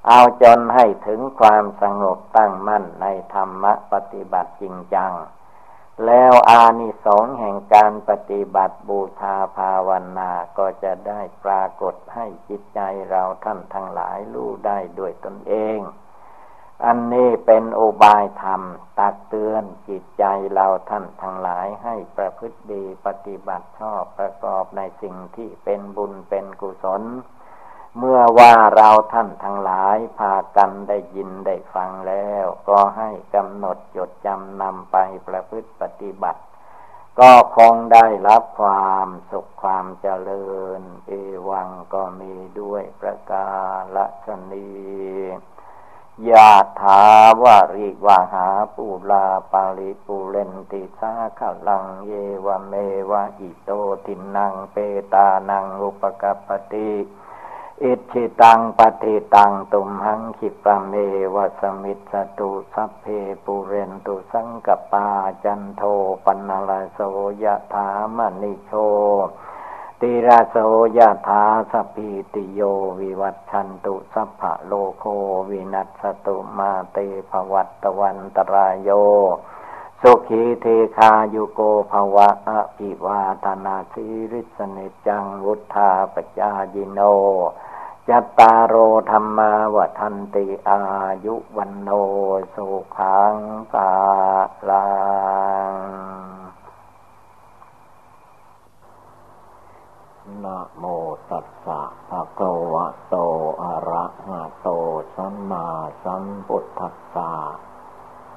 A: เอาจนให้ถึงความสงบตั้งมั่นในธรรมะปฏิบัติจริงจัง แล้วอานิสงส์แห่งการปฏิบัติบูชาภาวนาก็จะได้ปรากฏให้จิตใจเราท่านทั้งหลายรู้ได้ด้วยตนเอง อันนี้เป็นโอบายธรรม ตักเตือนจิตใจเราท่านทั้งหลายให้ประพฤติดีปฏิบัติชอบประกอบในสิ่งที่เป็นบุญเป็นกุศล เมื่อว่าเราท่านทั้งหลายพากันได้ยินได้ฟังแล้ว ก็ให้กำหนดจดจำนำไปประพฤติปฏิบัติ ก็คงได้รับความสุขความเจริญ เอวังก็มีด้วยประกาศนียะถาวาริวะหาปูราปะริปูเรนติสาคะรังเอวะเมวะอิโต ทินนังเปตานังอุปะกัปปะติ อิจฉิตังปัตถิตังตุมหัง ขิปปะเมวะ สะมิชฌะตุสัพเพปูเรนตุสังกัปปาจันโทปัณณะระโสยะถา มะณิโชติระโสยะถาสพีติโยวิวัตชันตุสัพพะโลโควินัสตุมาเตภวัตตวันตรายโย สุขีเทคายุโกภวะอภิวาธนาสิริสเนจังวุธาปจายิโนจัตตารโอธรรมาวทันติอายุวันโนสุขังตาลังนะโมตัสสะภะคะวะโตอะระหะโตสัมมาสัมพุทธัสสะ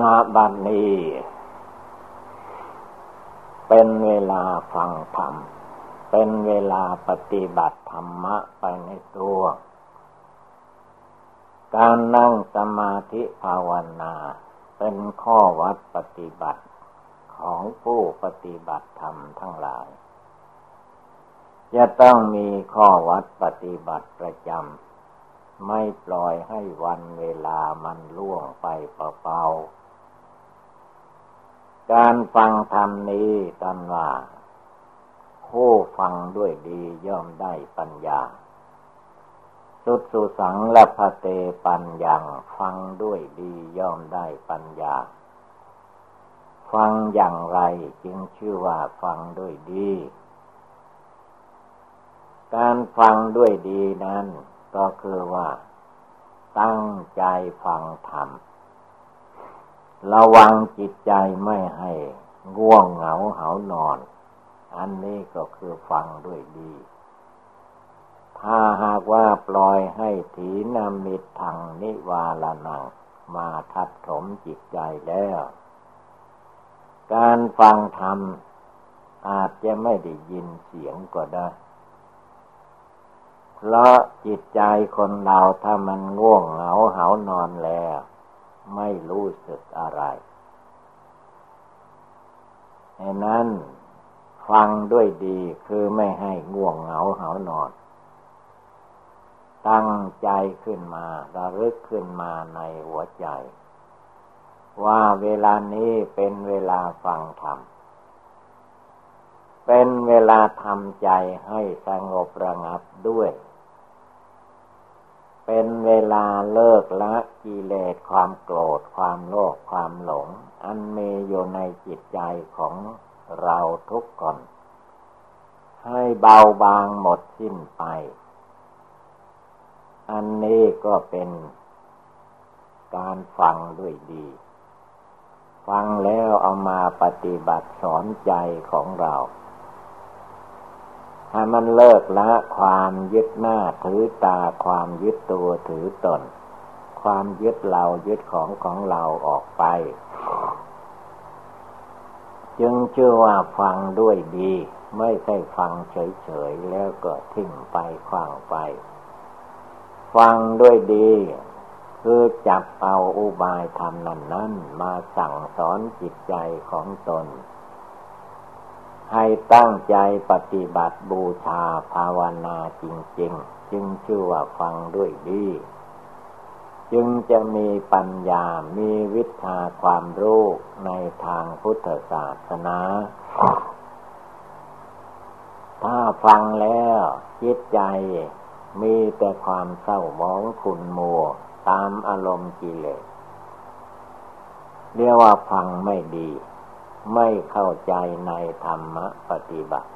A: นาบันนี้ เป็นเวลาฟังธรรมเเป็นเวลาปฏิบัติธรรมะไปในตัว การนั่งสมาธิภาวนา เป็นข้อวัดปฏิบัติของผู้ปฏิบัติธรรมทั้งหลาย จะต้องมีข้อวัดปฏิบัติประจำ ไม่ปล่อยให้วันเวลามันล่วงไปเปล่าๆ การฟังธรรมนี้กันว่าผู้ฟังด้วยดีย่อมได้ปัญญา สุดสุสังและพะเตปัญญาฟังด้วยดีย่อมได้ปัญญา ฟังอย่างไรจึงชื่อว่าฟังด้วยดี การฟังด้วยดีนั้น ก็คือว่า ตั้งใจฟังธรรม ระวังจิตใจไม่ให้ง่วงเหงาเหานอน อันนี้ก็คือฟังด้วยดี ถ้าหากว่าปล่อยให้ถีนามิตรทางนิวาลนังมาทัดถมจิตใจแล้ว การฟังธรรมอาจจะไม่ได้ยินเสียงก็ได้ เพราะจิตใจคนเราถ้ามันง่วงเหงาเหานอนแล้ว ไม่รู้สึกอะไรดังนั้นฟังด้วยดีคือไม่ให้ง่วงเหงาเหานอน ตั้งใจขึ้นมาระลึกขึ้นมาในหัวใจ ว่าเวลานี้เป็นเวลาฟังธรรม เป็นเวลาทำใจให้สงบระงับด้วย เป็นเวลาเลิกละกิเลสความโกรธความโลภความหลง อันมีอยู่ในจิตใจของเราทุกคนให้เบาบางหมดสิ้นไป อันนี้ก็เป็นการฟังด้วยดี ฟังแล้วเอามาปฏิบัติสอนใจของเรา ให้มันเลิกละความยึดหน้าถือตาความยึดตัวถือตน ความยึดเรายึดของของเราออกไป จึงชื่อว่าฟังด้วยดี ไม่ใช่ฟังเฉยๆแล้วก็ทิ้งไปคว้างไป ฟังด้วยดีคือจับเอาอุบายธรรมนั้นนั้นมาสั่งสอนจิตใจของตน ให้ตั้งใจปฏิบัติบูชาภาวนาจริงๆ จึงชื่อว่าฟังด้วยดี จึงจะมีปัญญา มีวิชาความรู้ในทางพุทธศาสนา ถ้าฟังแล้วจิตใจมีแต่ความเศร้าหมองขุนมัวตามอารมณ์กิเลสเรียกว่าฟังไม่ดี ไม่เข้าใจในธรรมปฏิบัติ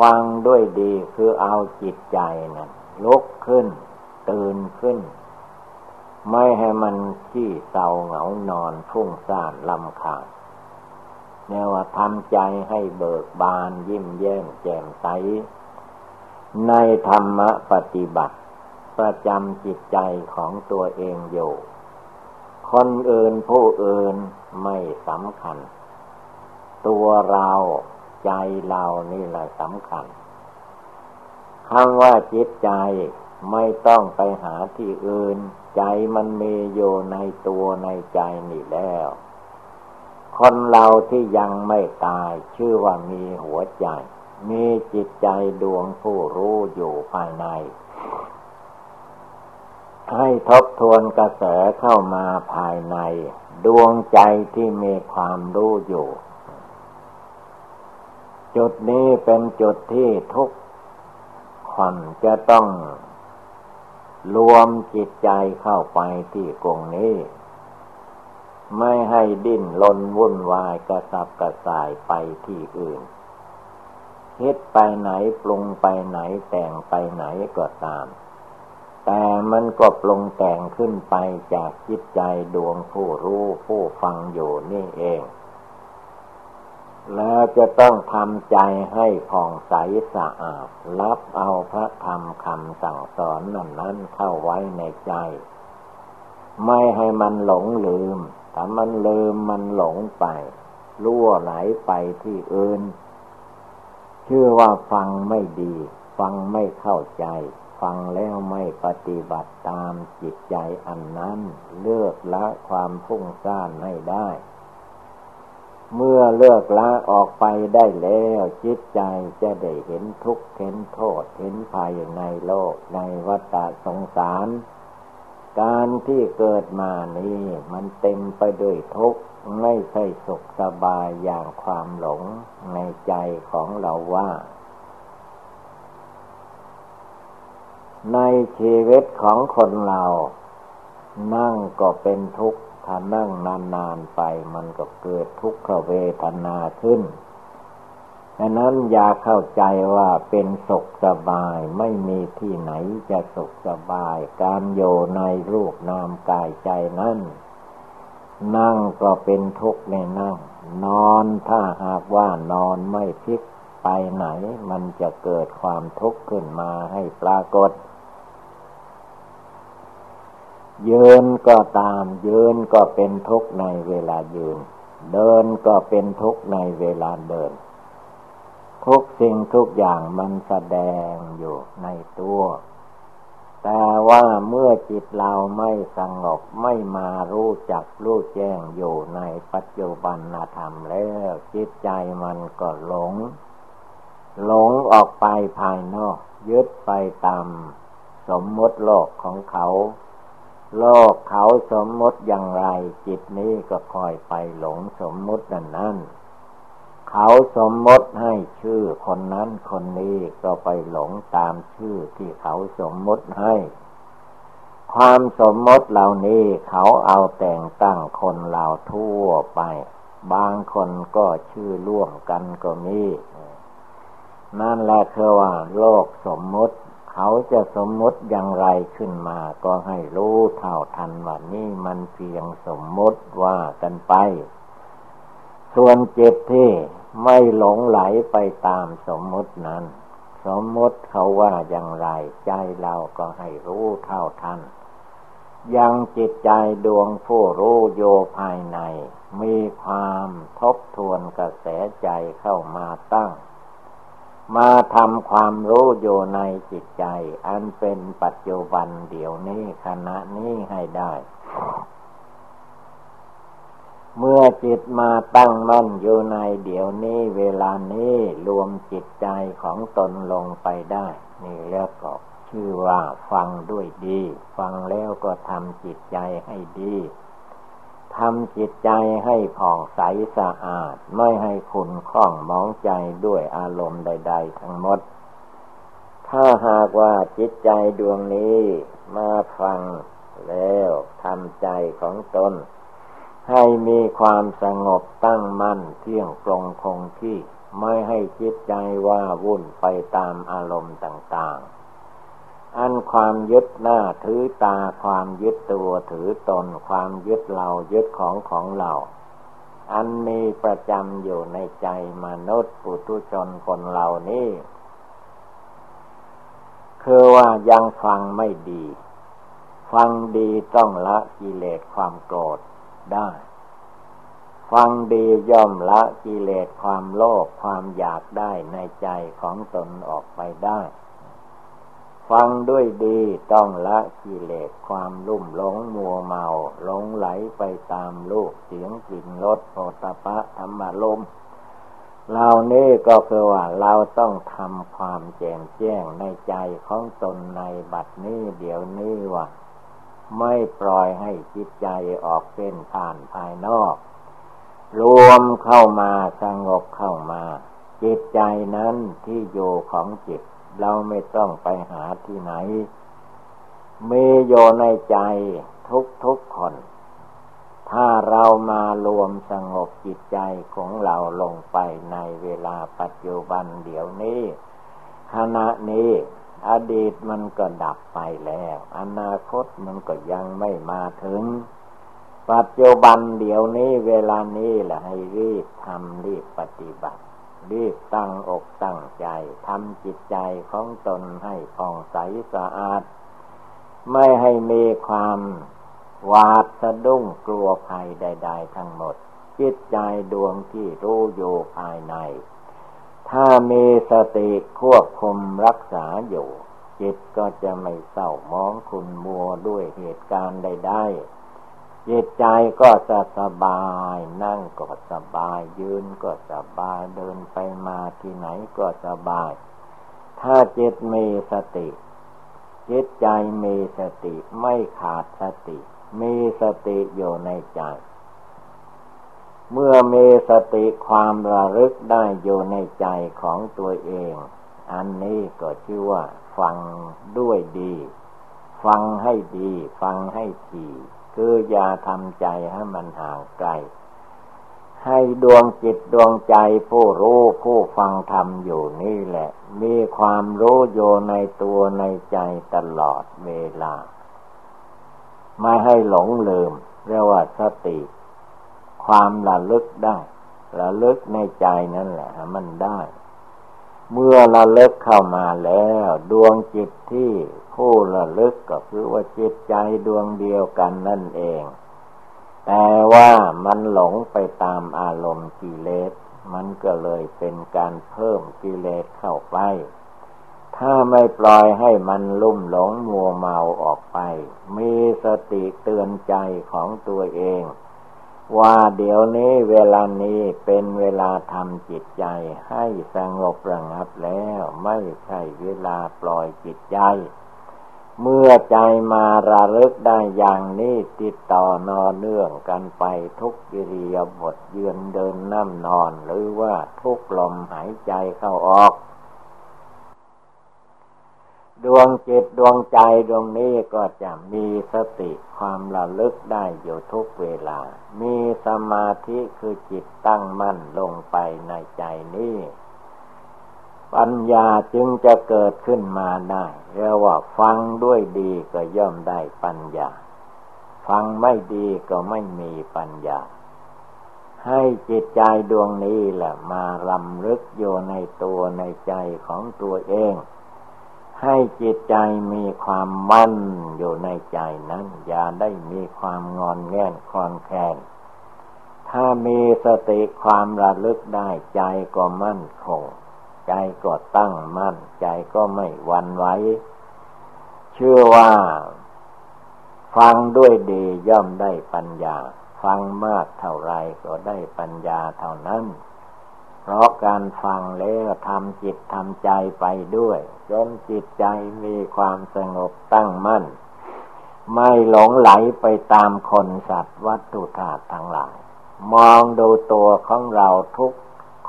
A: ฟังด้วยดีคือเอาจิตใจนั้นลุกขึ้น ตื่นขึ้น ไม่ให้มันขี้เศร้าเหงานอนฟุ้งซ่านลำคาญแนวว่าทำใจให้เบิกบานยิ้มแย้มแจ่มใส ในธรรมปฏิบัติ ประจำจิตใจของตัวเองอยู่ คนอื่นผู้อื่น ไม่สำคัญ ตัวเราใจเรานี่แหละสำคัญคำว่าจิตใจไม่ต้องไปหาที่อื่น ใจมันมีอยู่ในตัวในใจนี่แล้ว คนเราที่ยังไม่ตายชื่อว่ามีหัวใจ มีจิตใจดวงผู้รู้อยู่ภายใน ให้ทบทวนกระแสเข้ามาภายใน ดวงใจที่มีความรู้อยู่ จุดนี้เป็นจุดที่ทุกคนจะต้องรวมจิตใจเข้าไปที่กงนี้ ไม่ให้ดิ้นลนวุ่นวายกระสับกระส่ายไปที่อื่น คิดไปไหนปรุงไปไหนแต่งไปไหนก็ตาม แต่มันก็ปรุงแต่งขึ้นไปจากจิตใจดวงผู้รู้ผู้ฟังอยู่นี่เอง แล้วจะต้องทำใจให้ผ่องใสสะอาด รับเอาพระธรรมคำสั่งสอนนั้นนั้นเข้าไว้ในใจ ไม่ให้มันหลงลืมถ้ามันลืมมันหลงไปล่วไหลไปที่อื่น ชื่อว่าฟังไม่ดี ฟังไม่เข้าใจ ฟังแล้วไม่ปฏิบัติตามจิตใจอันนั้น เลือกละความพุ่งซ่านให้ได้ เมื่อเลิกละออกไปได้แล้ว จิตใจจะได้เห็นทุกข์เห็นโทษเห็นภัยในโลกในวัฏสงสาร การที่เกิดมานี้มันเต็มไปด้วยทุกข์ไม่ใช่สุขสบายอย่างความหลงในใจของเราว่า ในชีวิตของคนเรา นั่งก็เป็นทุกข์ ถ้านั่งนานๆไปมันก็เกิดทุกขเวทนาขึ้นดังนั้นอย่าเข้าใจว่าเป็นสุขสบายไม่มีที่ไหนจะสุขสบาย การโยในรูปนามกายใจนั้นนั่งก็เป็นทุกข์ในนั่ง นอนถ้าหากว่านอนไม่พลิกไปไหน มันจะเกิดความทุกข์ขึ้นมาให้ปรากฏ ยืนก็ตาม ยืนก็เป็นทุกข์ในเวลายืน เดินก็เป็นทุกข์ในเวลาเดิน ทุกสิ่งทุกอย่างมันแสดงอยู่ในตัว แต่ว่าเมื่อจิตเราไม่สงบไม่มารู้จักรู้แจ้งอยู่ในปัจจุบันธรรมแล้ว จิตใจมันก็หลง หลงออกไปภายนอก ยึดไปตามสมมติโลกของเขา โลกเขาสมมติอย่างไร จิตนี้ก็คอยไปหลงสมมตินั่นนั่นเขาสมมติให้ชื่อคนนั้นคนนี้ก็ไปหลงตามชื่อที่เขาสมมติให้ ความสมมติเหล่านี้เขาเอาแต่งตั้งคนเหล่าทั่วไป บางคนก็ชื่อร่วมกันก็มีนั่นแหละคือว่า โลกสมมติ เขาจะสมมติอย่างไรขึ้นมาก็ให้รู้เท่าทันว่านี่มันเพียงสมมติว่ากันไป ส่วนเจิตที่ไม่หลงไหลไปตามสมมตินั้น สมมติเขาว่าอย่างไร ใจเราก็ให้รู้เท่าทัน ยังจิตใจดวงผู้รู้โยภายใน มีความทบทวนกระแสใจเข้ามาตั้ง มาทำความรู้โยในจิตใจ อันเป็นปัจจุบันเดี๋ยวนี้ขณะนี้ให้ได้ เมื่อจิตมาตั้งมั่นอยู่ในเดี๋ยวนี้เวลานี้รวมจิตใจของตนลงไปได้ นี่แล้วก็ชื่อว่าฟังด้วยดี ฟังแล้วก็ทำจิตใจให้ดี ทำจิตใจให้ผ่องใสสะอาด ไม่ให้ขุนข้องมองใจด้วยอารมณ์ใด ๆ ทั้งหมด ถ้าหากว่าจิตใจดวงนี้มาฟังแล้วทำใจของตน ให้มีความสงบตั้งมั่นเที่ยงตรงคงที่ ไม่ให้จิตใจว่าวุ่นไปตามอารมณ์ต่าง ๆ อันความยึดหน้าถือตาความยึดตัวถือตนความยึดเรายึดของของเรา อันมีประจำอยู่ในใจมนุษย์ปุถุชนคนเหล่านี้คือว่ายังฟังไม่ดี ฟังดีต้องละกิเลสความโกรธได้ ฟังดีย่อมละกิเลสความโลภความอยากได้ในใจของตนออกไปได้ ฟังด้วยดีต้องละกิเลสความลุ่มหลงมัวเมาหลงไหลไปตามลูกเสียงกลิ่นรสโผฏฐะธรรมลมเหล่านี้ก็คือว่าเราต้องทำความแจ่มแจ้งในใจของตนในบัดนี้เดี๋ยวนี้ว่าไม่ปล่อยให้จิตใจออกเป็นผ่านภายนอก รวมเข้ามาสงบเข้ามา จิตใจนั้นที่อยู่ของจิต เราไม่ต้องไปหาที่ไหน มีโยในใจทุกทุกคน ถ้าเรามารวมสงบจิตใจของเราลงไปในเวลาปัจจุบันเดี๋ยวนี้ขณะนี้อดีตมันก็ดับไปแล้ว อนาคตมันก็ยังไม่มาถึง ปัจจุบันเดี๋ยวนี้เวลานี้แหละให้รีบทำรีบปฏิบัติ รีบตั้งอกตั้งใจทำจิตใจของตนให้ผ่องใสสะอาด ไม่ให้มีความหวาดสะดุ้งกลัวภัยใด ๆ ทั้งหมด จิตใจดวงที่รู้อยู่ภายใน ถ้ามีสติควบคุมรักษาอยู่ จิตก็จะไม่เศร้ามองคุณมัวด้วยเหตุการณ์ใด ๆ จิตใจก็จะสบาย นั่งก็สบาย ยืนก็สบาย เดินไปมาที่ไหนก็สบาย ถ้าจิตมีสติ จิตใจมีสติไม่ขาดสติ มีสติอยู่ในใจ เมื่อมีสติความระลึกได้อยู่ในใจของตัวเอง อันนี้ก็ชื่อว่า ฟังด้วยดี ฟังให้ดี ฟังให้ถี่ คืออย่าทำใจให้มันห่างไกล ให้ดวงจิตดวงใจผู้รู้ผู้ฟังธรรมอยู่นี่แหละ มีความรู้อยู่ในตัวในใจตลอดเวลา ไม่ให้หลงลืม เรียกว่าสติ ความระลึกได้ระลึกในใจนั่นแหละมันได้ เมื่อระลึกเข้ามาแล้ว ดวงจิตที่ ผู้ระลึกก็คือว่าจิตใจดวงเดียวกันนั่นเอง แต่ว่ามันหลงไปตามอารมณ์กิเลส มันก็เลยเป็นการเพิ่มกิเลสเข้าไป ถ้าไม่ปล่อยให้มันลุ่มหลงมัวเมาออกไป มีสติเตือนใจของตัวเองว่าเดี๋ยวนี้เวลานี้เป็นเวลาทำจิตใจให้สงบระงับแล้ว ไม่ใช่เวลาปล่อยจิตใจ เมื่อใจมาระลึกได้อย่างนี้ติดต่อนอเนื่องกันไปทุกกิริยาบทยืนเดินนั่งนอน หรือว่าทุกลมหายใจเข้าออก ดวงจิตดวงใจดวงนี้ก็จะมีสติความระลึกได้อยู่ทุกเวลา มีสมาธิคือจิตตั้งมั่นลงไปในใจนี้ ปัญญาจึงจะเกิดขึ้นมาได้เรียกว่าฟังด้วยดีก็ย่อมได้ปัญญา ฟังไม่ดีก็ไม่มีปัญญา ให้จิตใจดวงนี้แหละมารำลึกอยู่ในตัวในใจของตัวเอง ให้จิตใจมีความมั่นอยู่ในใจนั้น อย่าได้มีความงอนแง่นคลอนแคลนถ้ามีสติความระลึกได้ใจก็มั่นคง ใจก็ตั้งมั่น ใจก็ไม่วันไหวเชื่อว่า ฟังด้วยดีย่อมได้ปัญญา ฟังมากเท่าไรก็ได้ปัญญาเท่านั้น เพราะการฟังแล้วทำจิตทำใจไปด้วยจนจิตใจมีความสงบตั้งมั่น ไม่หลงไหลไปตามคนสัตว์วัตถุธาตุทั้งหลาย มองดูตัวของเราทุก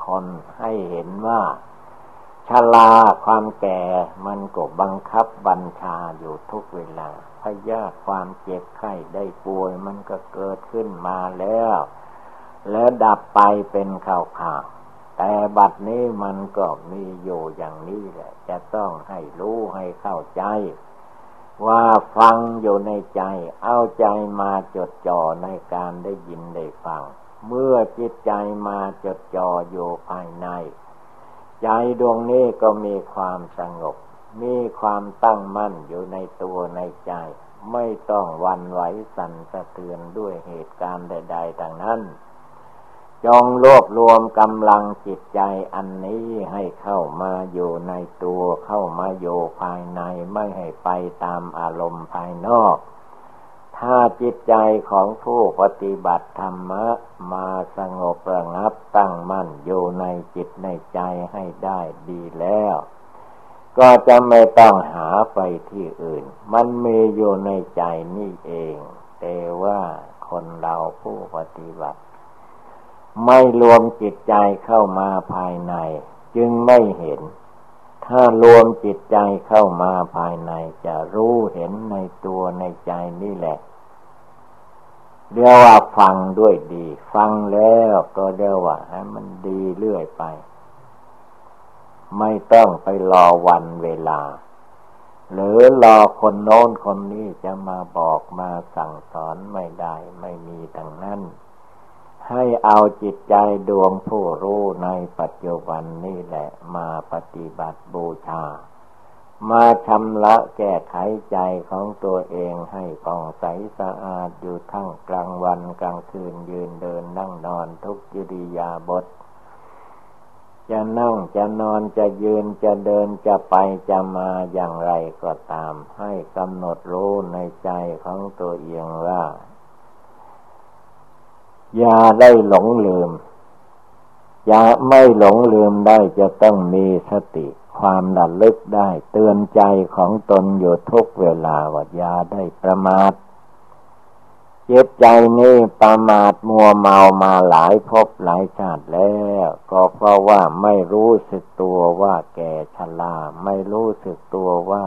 A: คนให้เห็นว่า ชลาความแก่มันก็บังคับบัญชาอยู่ทุกเวลาพยาความเจ็บไข้ได้ป่วยมันก็เกิดขึ้นมาแล้ว แล้วดับไปเป็นข่าวๆแต่บัดนี้มันก็มีอยู่อย่างนี้แหละ จะต้องให้รู้ให้เข้าใจ ว่าฟังอยู่ในใจ เอาใจมาจดจ่อในการได้ยินได้ฟัง เมื่อจิตใจมาจดจ่ออยู่ภายใน ใจดวงนี้ก็มีความสงบ มีความตั้งมั่นอยู่ในตัวในใจ ไม่ต้องวันไหวสั่นสะเทือนด้วยเหตุการณ์ใดๆต่างนั้น จงรวบรวมกำลังจิตใจอันนี้ให้เข้ามาอยู่ในตัวเข้ามาอยู่ภายในไม่ให้ไปตามอารมณ์ภายนอก ถ้าจิตใจของผู้ปฏิบัติธรรมะ มาสงบระงับตั้งมั่นอยู่ในจิตในใจให้ได้ดีแล้ว ก็จะไม่ต้องหาไปที่อื่น มันมีอยู่ในใจนี่เอง แต่ว่าคนเราผู้ปฏิบัติ ไม่รวมจิตใจเข้ามาภายใน จึงไม่เห็น ถ้ารวมจิตใจเข้ามาภายในจะรู้เห็นในตัวในใจนี่แหละ เรียกว่าฟังด้วยดี ฟังแล้วก็เรียกว่าให้มันดีเรื่อยไป ไม่ต้องไปรอวันเวลา หรือรอคนโน้นคนนี้จะมาบอกมาสั่งสอนไม่ได้ไม่มีทั้งนั้น ให้เอาจิตใจดวงผู้รู้ในปัจจุบันนี่แหละมาปฏิบัติบูชา มาชำระแก้ไขใจของตัวเองให้ป่องใสสะอาดอยู่ทั้งกลางวันกลางคืนยืนเดินนั่งนอนทุกจิริยาบทจจะนั่งจะนอนจะยืนจะเดินจะไปจะมาอย่างไรก็ตาม ให้กำหนดรู้ในใจของตัวเองว่า อย่าได้หลงลืม อย่าไม่หลงลืมได้จะต้องมีสติ ความระลึกได้เตือนใจของตนอยู่ทุกเวลาว่าอย่าได้ประมาทเจิตใจนี้ประมาทมัวเมามาหลายภพหลายชาติแล้ว ก็เพราะว่าไม่รู้สึกตัวว่าแก่ชราไม่รู้สึกตัวว่า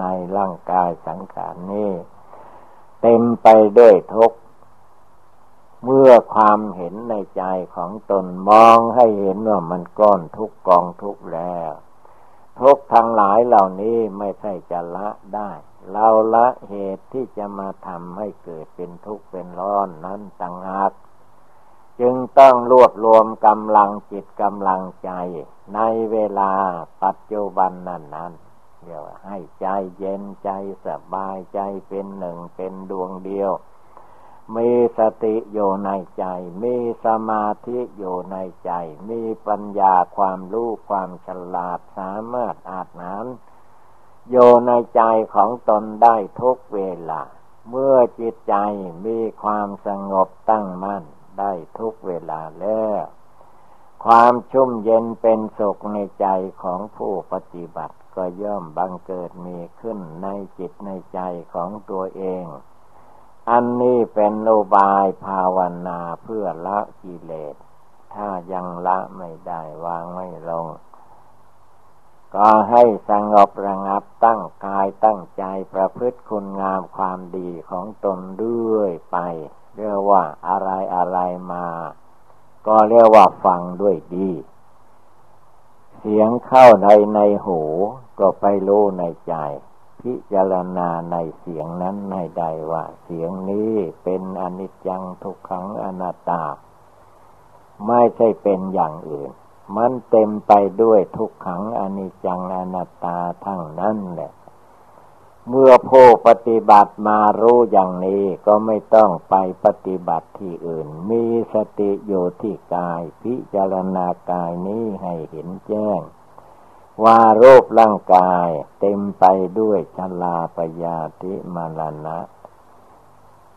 A: ในร่างกายสังขารนี้เต็มไปด้วยทุกข์เมื่อความเห็นในใจของตนมองให้เห็นว่ามันก้อนทุกกองทุกแล้ว ทุกทั้งหลายเหล่านี้ไม่ใช่จะละได้ เราละเหตุที่จะมาทำให้เกิดเป็นทุกข์เป็นร้อนนั้นต่างหากจึงต้องรวบรวมกำลังจิตกำลังใจ ในเวลาปัจจุบันนั้นนั้นเดี๋ยวให้ใจเย็นใจสบายใจเป็นหนึ่งเป็นดวงเดียว มีสติอยู่ในใจ มีสมาธิอยู่ในใจ มีปัญญาความรู้ความฉลาดสามารถอาจนานโยในใจของตนได้ทุกเวลา เมื่อจิตใจมีความสงบตั้งมั่นได้ทุกเวลาแล้ว ความชุ่มเย็นเป็นสุขในใจของผู้ปฏิบัติก็ย่อมบังเกิดมีขึ้นในจิตในใจของตัวเอง อันนี้เป็นโนบายภาวนาเพื่อละกิเลส ถ้ายังละไม่ได้วางไม่ลง ก็ให้สงบระงับตั้งกายตั้งใจประพฤติคุณงามความดีของตนเรื่อยไปเรียกว่าอะไรอะไรมา ก็เรียกว่าฟังด้วยดี เสียงเข้าในในหูก็ไปรู้ในใจ พิจารณาในเสียงนั้นในใดว่า เสียงนี้เป็นอนิจจังทุกขังอนัตตา ไม่ใช่เป็นอย่างอื่น มันเต็มไปด้วยทุกขังอนิจจังอนัตตาทั้งนั้นแหละเมื่อผู้ปฏิบัติมารู้อย่างนี้ก็ไม่ต้องไปปฏิบัติที่อื่น มีสติอยู่ที่กาย พิจารณากายนี้ให้เห็นแจ้ง ว่ารูปร่างกายเต็มไปด้วยชลาปยาธิมรณะ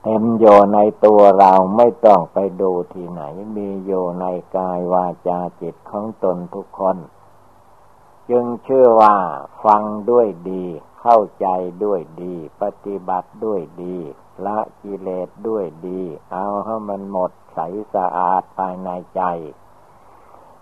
A: เต็มโยในตัวเราไม่ต้องไปดูที่ไหน มีโยในกายวาจาจิตของตนทุกคน จึงเชื่อว่าฟังด้วยดี เข้าใจด้วยดี ปฏิบัติด้วยดีละกิเลสด้วยดี เอาให้มันหมดใสสะอาดภายในใจ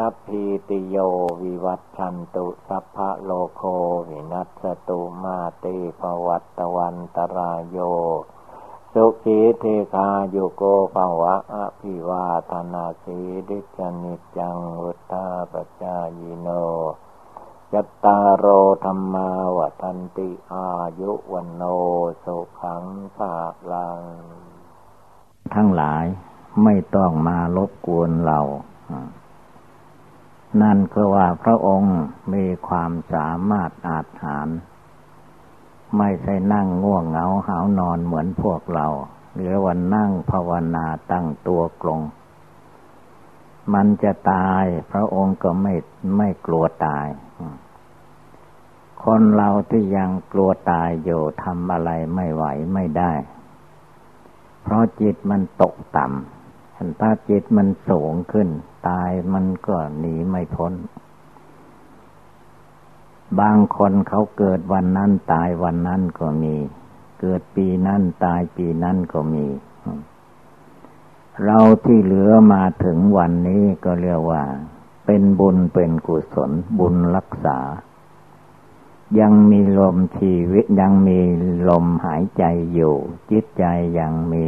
A: สัพพิติโยวิวัตชันตุสัพพะโลโควินัสตุมาเตภวัตวันตรายโย สุขีเทคาโยโกภวะอภิวาธนาสีดิจนิจังวุฒาปจายโนยัตตาโรธรรมาวัันติอายุวันโนสุขังภาลัง ทั้งหลายไม่ต้องมารบกวนเรา นั่นคือว่าพระองค์มีความสามารถอาจหารไม่ใช่นั่งง่วงเหงาหาวนอนเหมือนพวกเรา หรือวันนั่งภาวนาตั้งตัวกลง มันจะตายพระองค์ก็ไม่ไม่กลัวตาย คนเราที่ยังกลัวตายอยู่ทำอะไรไม่ไหวไม่ได้ เพราะจิตมันตกต่ำ ถ้าจิตมันสูงขึ้น ตายมันก็หนีไม่พ้น บางคนเขาเกิดวันนั้นตายวันนั้นก็มี เกิดปีนั้นตายปีนั้นก็มี เราที่เหลือมาถึงวันนี้ก็เรียกว่า เป็นบุญเป็นกุศลบุญรักษา ยังมีลมชีวิตยังมีลมหายใจอยู่ จิตใจยังมี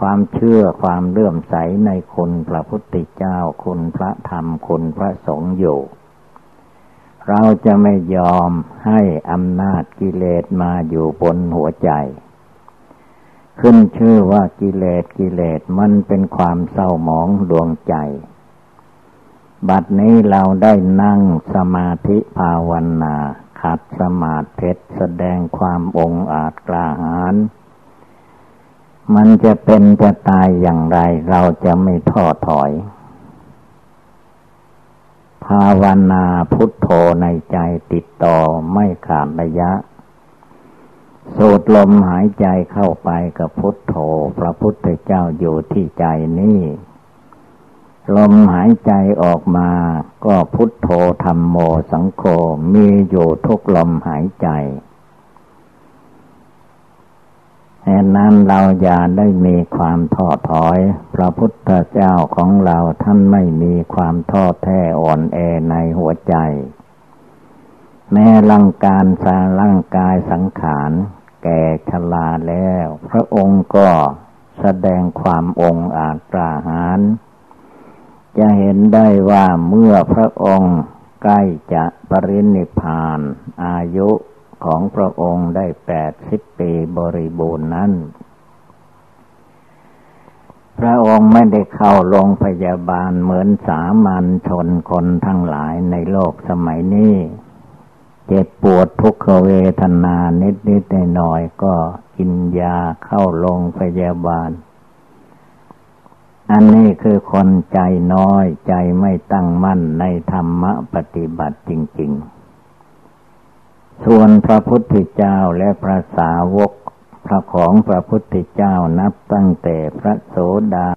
A: ความเชื่อความเลื่อมใสในคุณพระพุทธเจ้าคุณพระธรรมคุณพระสงฆ์อยู่ เราจะไม่ยอมให้อำนาจกิเลสมาอยู่บนหัวใจ ขึ้นชื่อว่ากิเลสกิเลสมันเป็นความเศร้าหมองดวงใจ บัดนี้เราได้นั่งสมาธิภาวนาขัดสมาธิแสดงความองอาจกล้าหาญ มันจะเป็นจะตายอย่างไร เราจะไม่ท้อถอย ภาวนาพุทโธในใจติดต่อไม่ขาดระยะ สูดลมหายใจเข้าไปกับพุทโธ พระพุทธเจ้าอยู่ที่ใจนี่ลมหายใจออกมาก็พุทโธธรรมโมสังโฆมีอยู่ทุกลมหายใจ แห่นั้นเราอย่าได้มีความท้อถอย พระพุทธเจ้าของเราท่านไม่มีความท้อแท้อ่อนแอในหัวใจ แม้ร่างการสาร่างกายสังขารแก่ชราแล้ว พระองค์ก็แสดงความองอาจกล้าหาญจะเห็นได้ว่าเมื่อพระองค์ใกล้จะปรินิพาน อายุ ของพระองค์ได้แปดสิบปีบริบูรณ์นั้น พระองค์ไม่ได้เข้าโรงพยาบาลเหมือนสามัญชนคนทั้งหลายในโลกสมัยนี้ เจ็บปวดทุกขเวทนานิดนิดหน่อยก็กินยาเข้าโรงพยาบาล อันนี้คือคนใจน้อยใจไม่ตั้งมั่นในธรรมะปฏิบัติจริง ๆ ส่วนพระพุทธเจ้าและพระสาวกพระของพระพุทธเจ้านับตั้งแต่พระโสดา